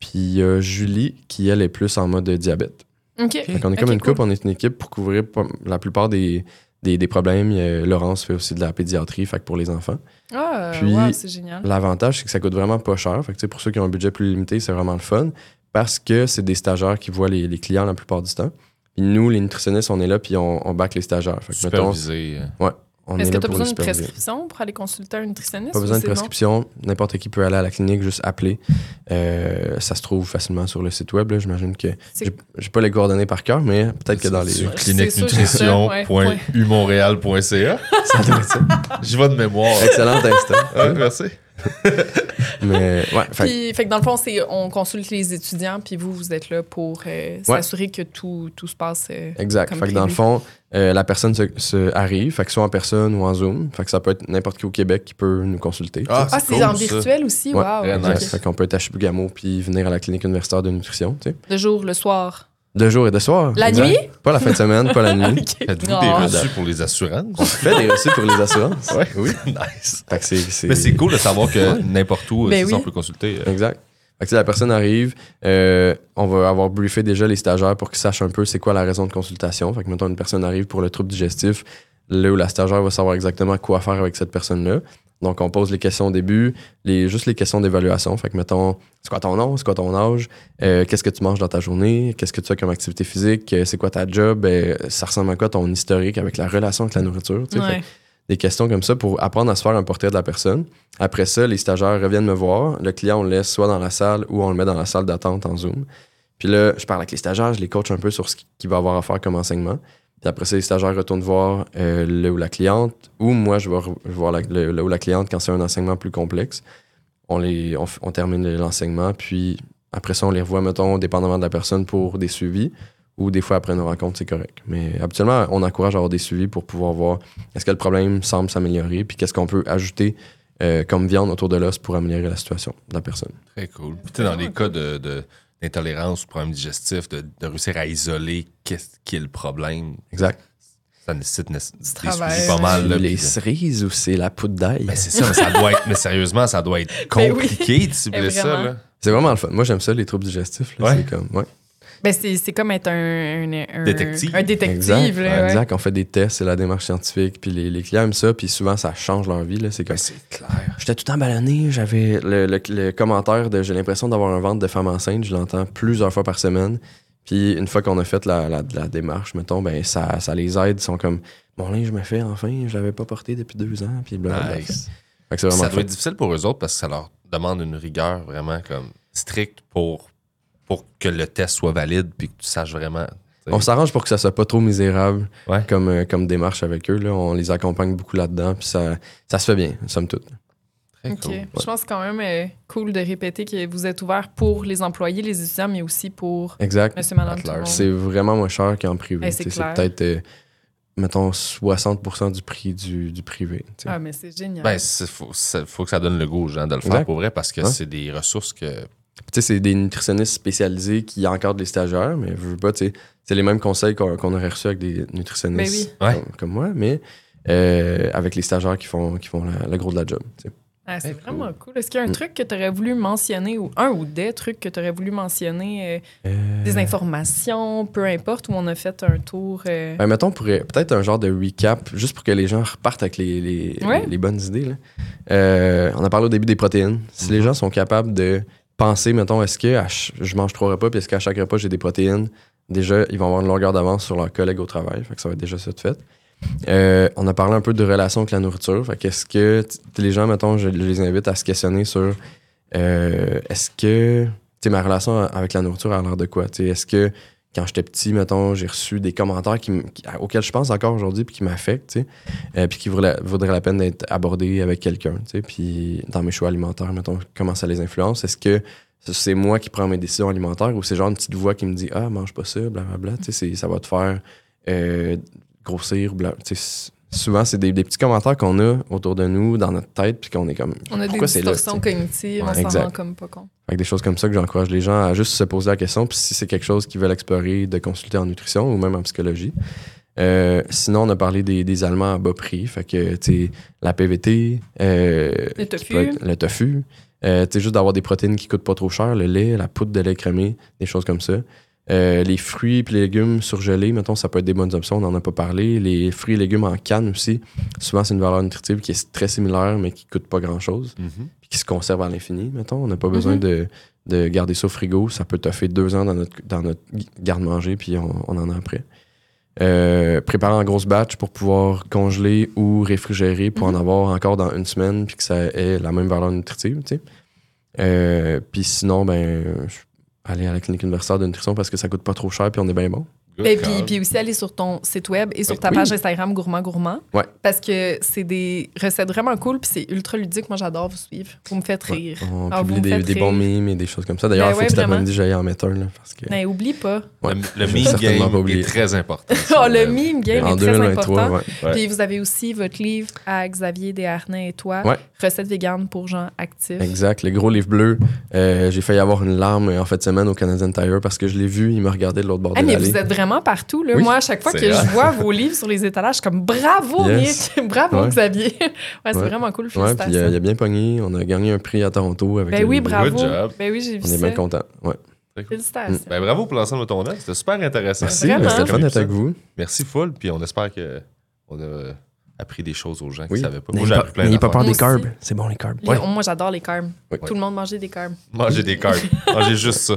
Puis il y a Julie qui, elle, est plus en mode diabète. Fait qu'on est comme une cool. coupe, on est une équipe pour couvrir la plupart des, des, des problèmes. Laurence fait aussi de la pédiatrie, fait que pour les enfants. Ah, wow, c'est génial. L'avantage, c'est que ça coûte vraiment pas cher. Fait que, tu sais, pour ceux qui ont un budget plus limité, c'est vraiment le fun. Parce que c'est des stagiaires qui voient les, les clients la plupart du temps. Puis nous, les nutritionnistes, on est là, puis on, on back les stagiaires. Fait que, mettons, Supervisé. On Est-ce est que tu as besoin d'une prescription pour aller consulter un nutritionniste? Pas besoin de prescription. N'importe qui peut aller à la clinique, juste appeler. Euh, ça se trouve facilement sur le site web. là. J'imagine que. J'ai j'ai pas les coordonnées par cœur, mais peut-être que dans les. Sur cliniquenutrition.umontréal.ca. Ça. J'y vais de mémoire. Excellent instant. Ouais, merci. Mais ouais, fait, Puis, fait que dans le fond, c'est on consulte les étudiants, puis vous, vous êtes là pour euh, s'assurer que tout, tout se passe. euh, exact. comme Fait que dans le fond, euh, la personne se, se arrive, fait que soit en personne ou en Zoom. Fait que ça peut être n'importe qui au Québec qui peut nous consulter. Ah, Ah, c'est cool, en ça. virtuel aussi? Ouais, wow! nice. Fait qu'on peut être à Chibougamau puis venir à la clinique universitaire de nutrition, tu sais. De jour, le soir. De jour et de soir. La exact. nuit? Pas la fin de semaine, pas la nuit. Ok. Faites-vous Oh. des reçus pour les assurances? On fait des reçus pour les assurances. Ouais. Oui. nice. Fait que c'est- c'est. Mais c'est cool de savoir que n'importe où, Ben c'est ça, oui. on peut consulter. euh. Exact. Fait que, la personne arrive, euh, on va avoir briefé déjà les stagiaires pour qu'ils sachent un peu c'est quoi la raison de consultation. Fait que, mettons, une personne arrive pour le trouble digestif, là où la stagiaire va savoir exactement quoi faire avec cette personne-là. Donc, on pose les questions au début, les, juste les questions d'évaluation. Fait que, mettons, c'est quoi ton nom, c'est quoi ton âge, Euh, qu'est-ce que tu manges dans ta journée, qu'est-ce que tu as comme activité physique, Euh, c'est quoi ta job, Euh, ça ressemble à quoi ton historique avec la relation avec la nourriture. tu sais? Fait Ouais. que des questions comme ça pour apprendre à se faire un portrait de la personne. Après ça, les stagiaires reviennent me voir. Le client, on le laisse soit dans la salle ou on le met dans la salle d'attente en Zoom. Puis là, je parle avec les stagiaires, je les coach un peu sur ce qu'il va avoir à faire comme enseignement. Puis après ça, les stagiaires retournent voir euh, là où la cliente, ou moi, je vais voir la, le- où la cliente quand c'est un enseignement plus complexe. On, les, on, termine l'enseignement, puis après ça, on les revoit, mettons, dépendamment de la personne pour des suivis, ou des fois après une rencontre, c'est correct. Mais habituellement, on encourage à avoir des suivis pour pouvoir voir est-ce que le problème semble s'améliorer, puis qu'est-ce qu'on peut ajouter euh, comme viande autour de l'os pour améliorer la situation de la personne. Très cool. Puis tu sais, dans les cas de, de- d'intolérance ou problème digestif, de, de réussir à isoler qu'est-ce qui est le problème, Exact. ça nécessite né- des suivis pas mal. Là, les puis- cerises ou c'est la poudre d'ail? Ben, c'est ça, mais ça doit être. Mais sérieusement, ça doit être Ben compliqué de cibler Eh, ça. C'est vraiment le fun. Moi, j'aime ça, les troubles digestifs. là. Ouais. C'est comme, ouais. Ben, c'est c'est comme être un, un, un- Détective. Un détective, Exact. là, ouais. exact. On fait des tests, c'est la démarche scientifique. Puis les, les clients aiment ça, puis souvent, ça change leur vie. là. C'est comme, Ben, c'est clair. J'étais tout le temps ballonné. J'avais le, le- le commentaire de j'ai l'impression d'avoir un ventre de femme enceinte. Je l'entends plusieurs fois par semaine. Puis une fois qu'on a fait la, la- la démarche, mettons, ben ça, ça les aide. Ils sont comme Mon linge me fait enfin, je l'avais pas porté depuis deux ans. Puis blablabla. Nice. Fait que c'est vraiment Ça doit être difficile pour eux autres parce que ça leur demande une rigueur vraiment comme stricte pour, pour que le test soit valide puis que tu saches vraiment. On s'arrange pour que ça soit pas trop misérable Ouais. comme, euh, comme démarche avec eux. Là. On les accompagne beaucoup là-dedans. Puis ça, ça se fait bien, somme toute. Très OK. cool. Je pense que c'est quand même euh, cool de répéter que vous êtes ouvert pour les employés, les étudiants, mais aussi pour Exact. monsieur, madame, At tout le large. monde. C'est vraiment moins cher qu'en privé. Eh, c'est peut-être, euh, mettons, 60% du prix du, du privé. Ah, mais c'est génial. Ben, il faut, ça- faut que ça donne le goût aux gens de le faire Exact. pour vrai parce que Ouais. c'est des ressources que. Tu sais, c'est des nutritionnistes spécialisés qui encadrent les stagiaires, mais je veux pas, tu sais, c'est les mêmes conseils qu'on aurait reçus avec des nutritionnistes Ben oui. comme, comme moi, mais euh, avec les stagiaires qui font, qui font la- le gros de la job. tu sais. Ah, c'est vraiment cool. Est-ce qu'il y a un Mm. truc que tu aurais voulu mentionner, ou un ou des trucs que tu aurais voulu mentionner, euh, Euh, des informations, peu importe, où on a fait un tour. euh, Ben, mettons, pourrait- peut-être un genre de recap, juste pour que les gens repartent avec les, les, Ouais. les- les bonnes idées. là. Euh, on a parlé au début des protéines. Si les Mhm. gens sont capables de penser, mettons, est-ce que je mange trois repas, puis est-ce qu'à chaque repas, j'ai des protéines, déjà, ils vont avoir une longueur d'avance sur leurs collègues au travail. Fait que ça va être déjà ça de fait. Euh, on a parlé un peu de relation avec la nourriture. Fait que t- les gens, mettons, je, les invite à se questionner sur euh, est-ce que ma relation avec la nourriture a l'air de quoi? Est-ce que quand j'étais petit, mettons, j'ai reçu des commentaires auxquels je pense encore aujourd'hui puis qui m'affectent, tu euh, puis qui voudraient, la peine d'être abordés avec quelqu'un, puis dans mes choix alimentaires, mettons, comment ça les influence? Est-ce que c'est moi qui prends mes décisions alimentaires ou c'est genre une petite voix qui me dit Ah, mange pas ça, blablabla, tu sais, ça va te faire euh, grossir, bla, tu Souvent, c'est des, des petits commentaires qu'on a autour de nous, dans notre tête, puis qu'on est comme. On a des distorsions cognitives, on Ouais, s'en exact. rend comme pas compte. Fait que des choses comme ça que j'encourage les gens à juste se poser la question, puis si c'est quelque chose qu'ils veulent explorer, de consulter en nutrition ou même en psychologie. Euh, sinon, on a parlé des, des aliments à bas prix. Fait que, tu la PVT, euh, Le tofu. le tofu. Euh, juste d'avoir des protéines qui coûtent pas trop cher, le lait, la poudre de lait crémé, des choses comme ça. Euh, les fruits et les légumes surgelés, mettons, ça peut être des bonnes options, on n'en a pas parlé. Les fruits et légumes en canne aussi, souvent c'est une valeur nutritive qui est très similaire, mais qui coûte pas grand-chose Mhm. puis qui se conserve à l'infini, mettons. On n'a pas besoin Mhm. de, de garder ça au frigo. Ça peut toffer deux ans dans notre, dans notre garde-manger, puis on, on en a après. Euh, préparer en grosse batch pour pouvoir congeler ou réfrigérer pour Mhm. en avoir encore dans une semaine, puis que ça ait la même valeur nutritive, tu sais. Euh, puis sinon, ben, je- aller à la clinique universitaire de nutrition parce que ça coûte pas trop cher, puis on est bien bon. Good Et. Ben, puis, puis aussi aller sur ton site web et sur Oui. ta Oui. page Instagram Gourmand Gourmand. Ouais. Parce que c'est des recettes vraiment cool puis c'est ultra ludique. Moi, j'adore vous suivre. Vous me faites rire. On Ah, vous publie des, des bons mimes et des choses comme ça. D'ailleurs, il Ben faut ouais, que cet après-midi, j'aille en mettre un, là, parce que... Mais oublie pas. Ouais. Le, le meme game est très important. Oh, le meme game en est très 2023, important. ouais. Ouais. Puis vous avez aussi votre livre à Xavier Desharnais et toi, Ouais. Recettes véganes pour gens actifs. Exact, le gros livre bleu. Euh, j'ai failli avoir une larme en fait de semaine au Canadian Tire parce que je l'ai vu, il me regardait de l'autre bord Ah, de mais l'allée. Vraiment partout. Là. Oui. Moi, à chaque fois que vrai. je vois vos livres sur les étalages, je suis comme bravo, Yes. Nick! bravo, Ouais. Xavier! ouais, c'est Ouais. vraiment cool. Ouais, puis Félicitations. il a, il a bien pogné. On a gagné un prix à Toronto avec ben oui, bravo. Good job. Ben oui, j'ai vu On est bien content. Ouais. Félicitations. Ben, bravo pour l'ensemble de ton œuvre. C'était super intéressant. Merci, c'était fun d'être avec vous. Merci full, puis on espère que on a appris des choses aux gens qui Oui. ne savaient pas. Moi, j'ai pas, appris plein n'ayez pas peur des carbs. C'est bon, les carbs. Moi, j'adore les carbs. Oui. Tout le monde mangeait des carbs. Manger des carbs. Manger juste ça.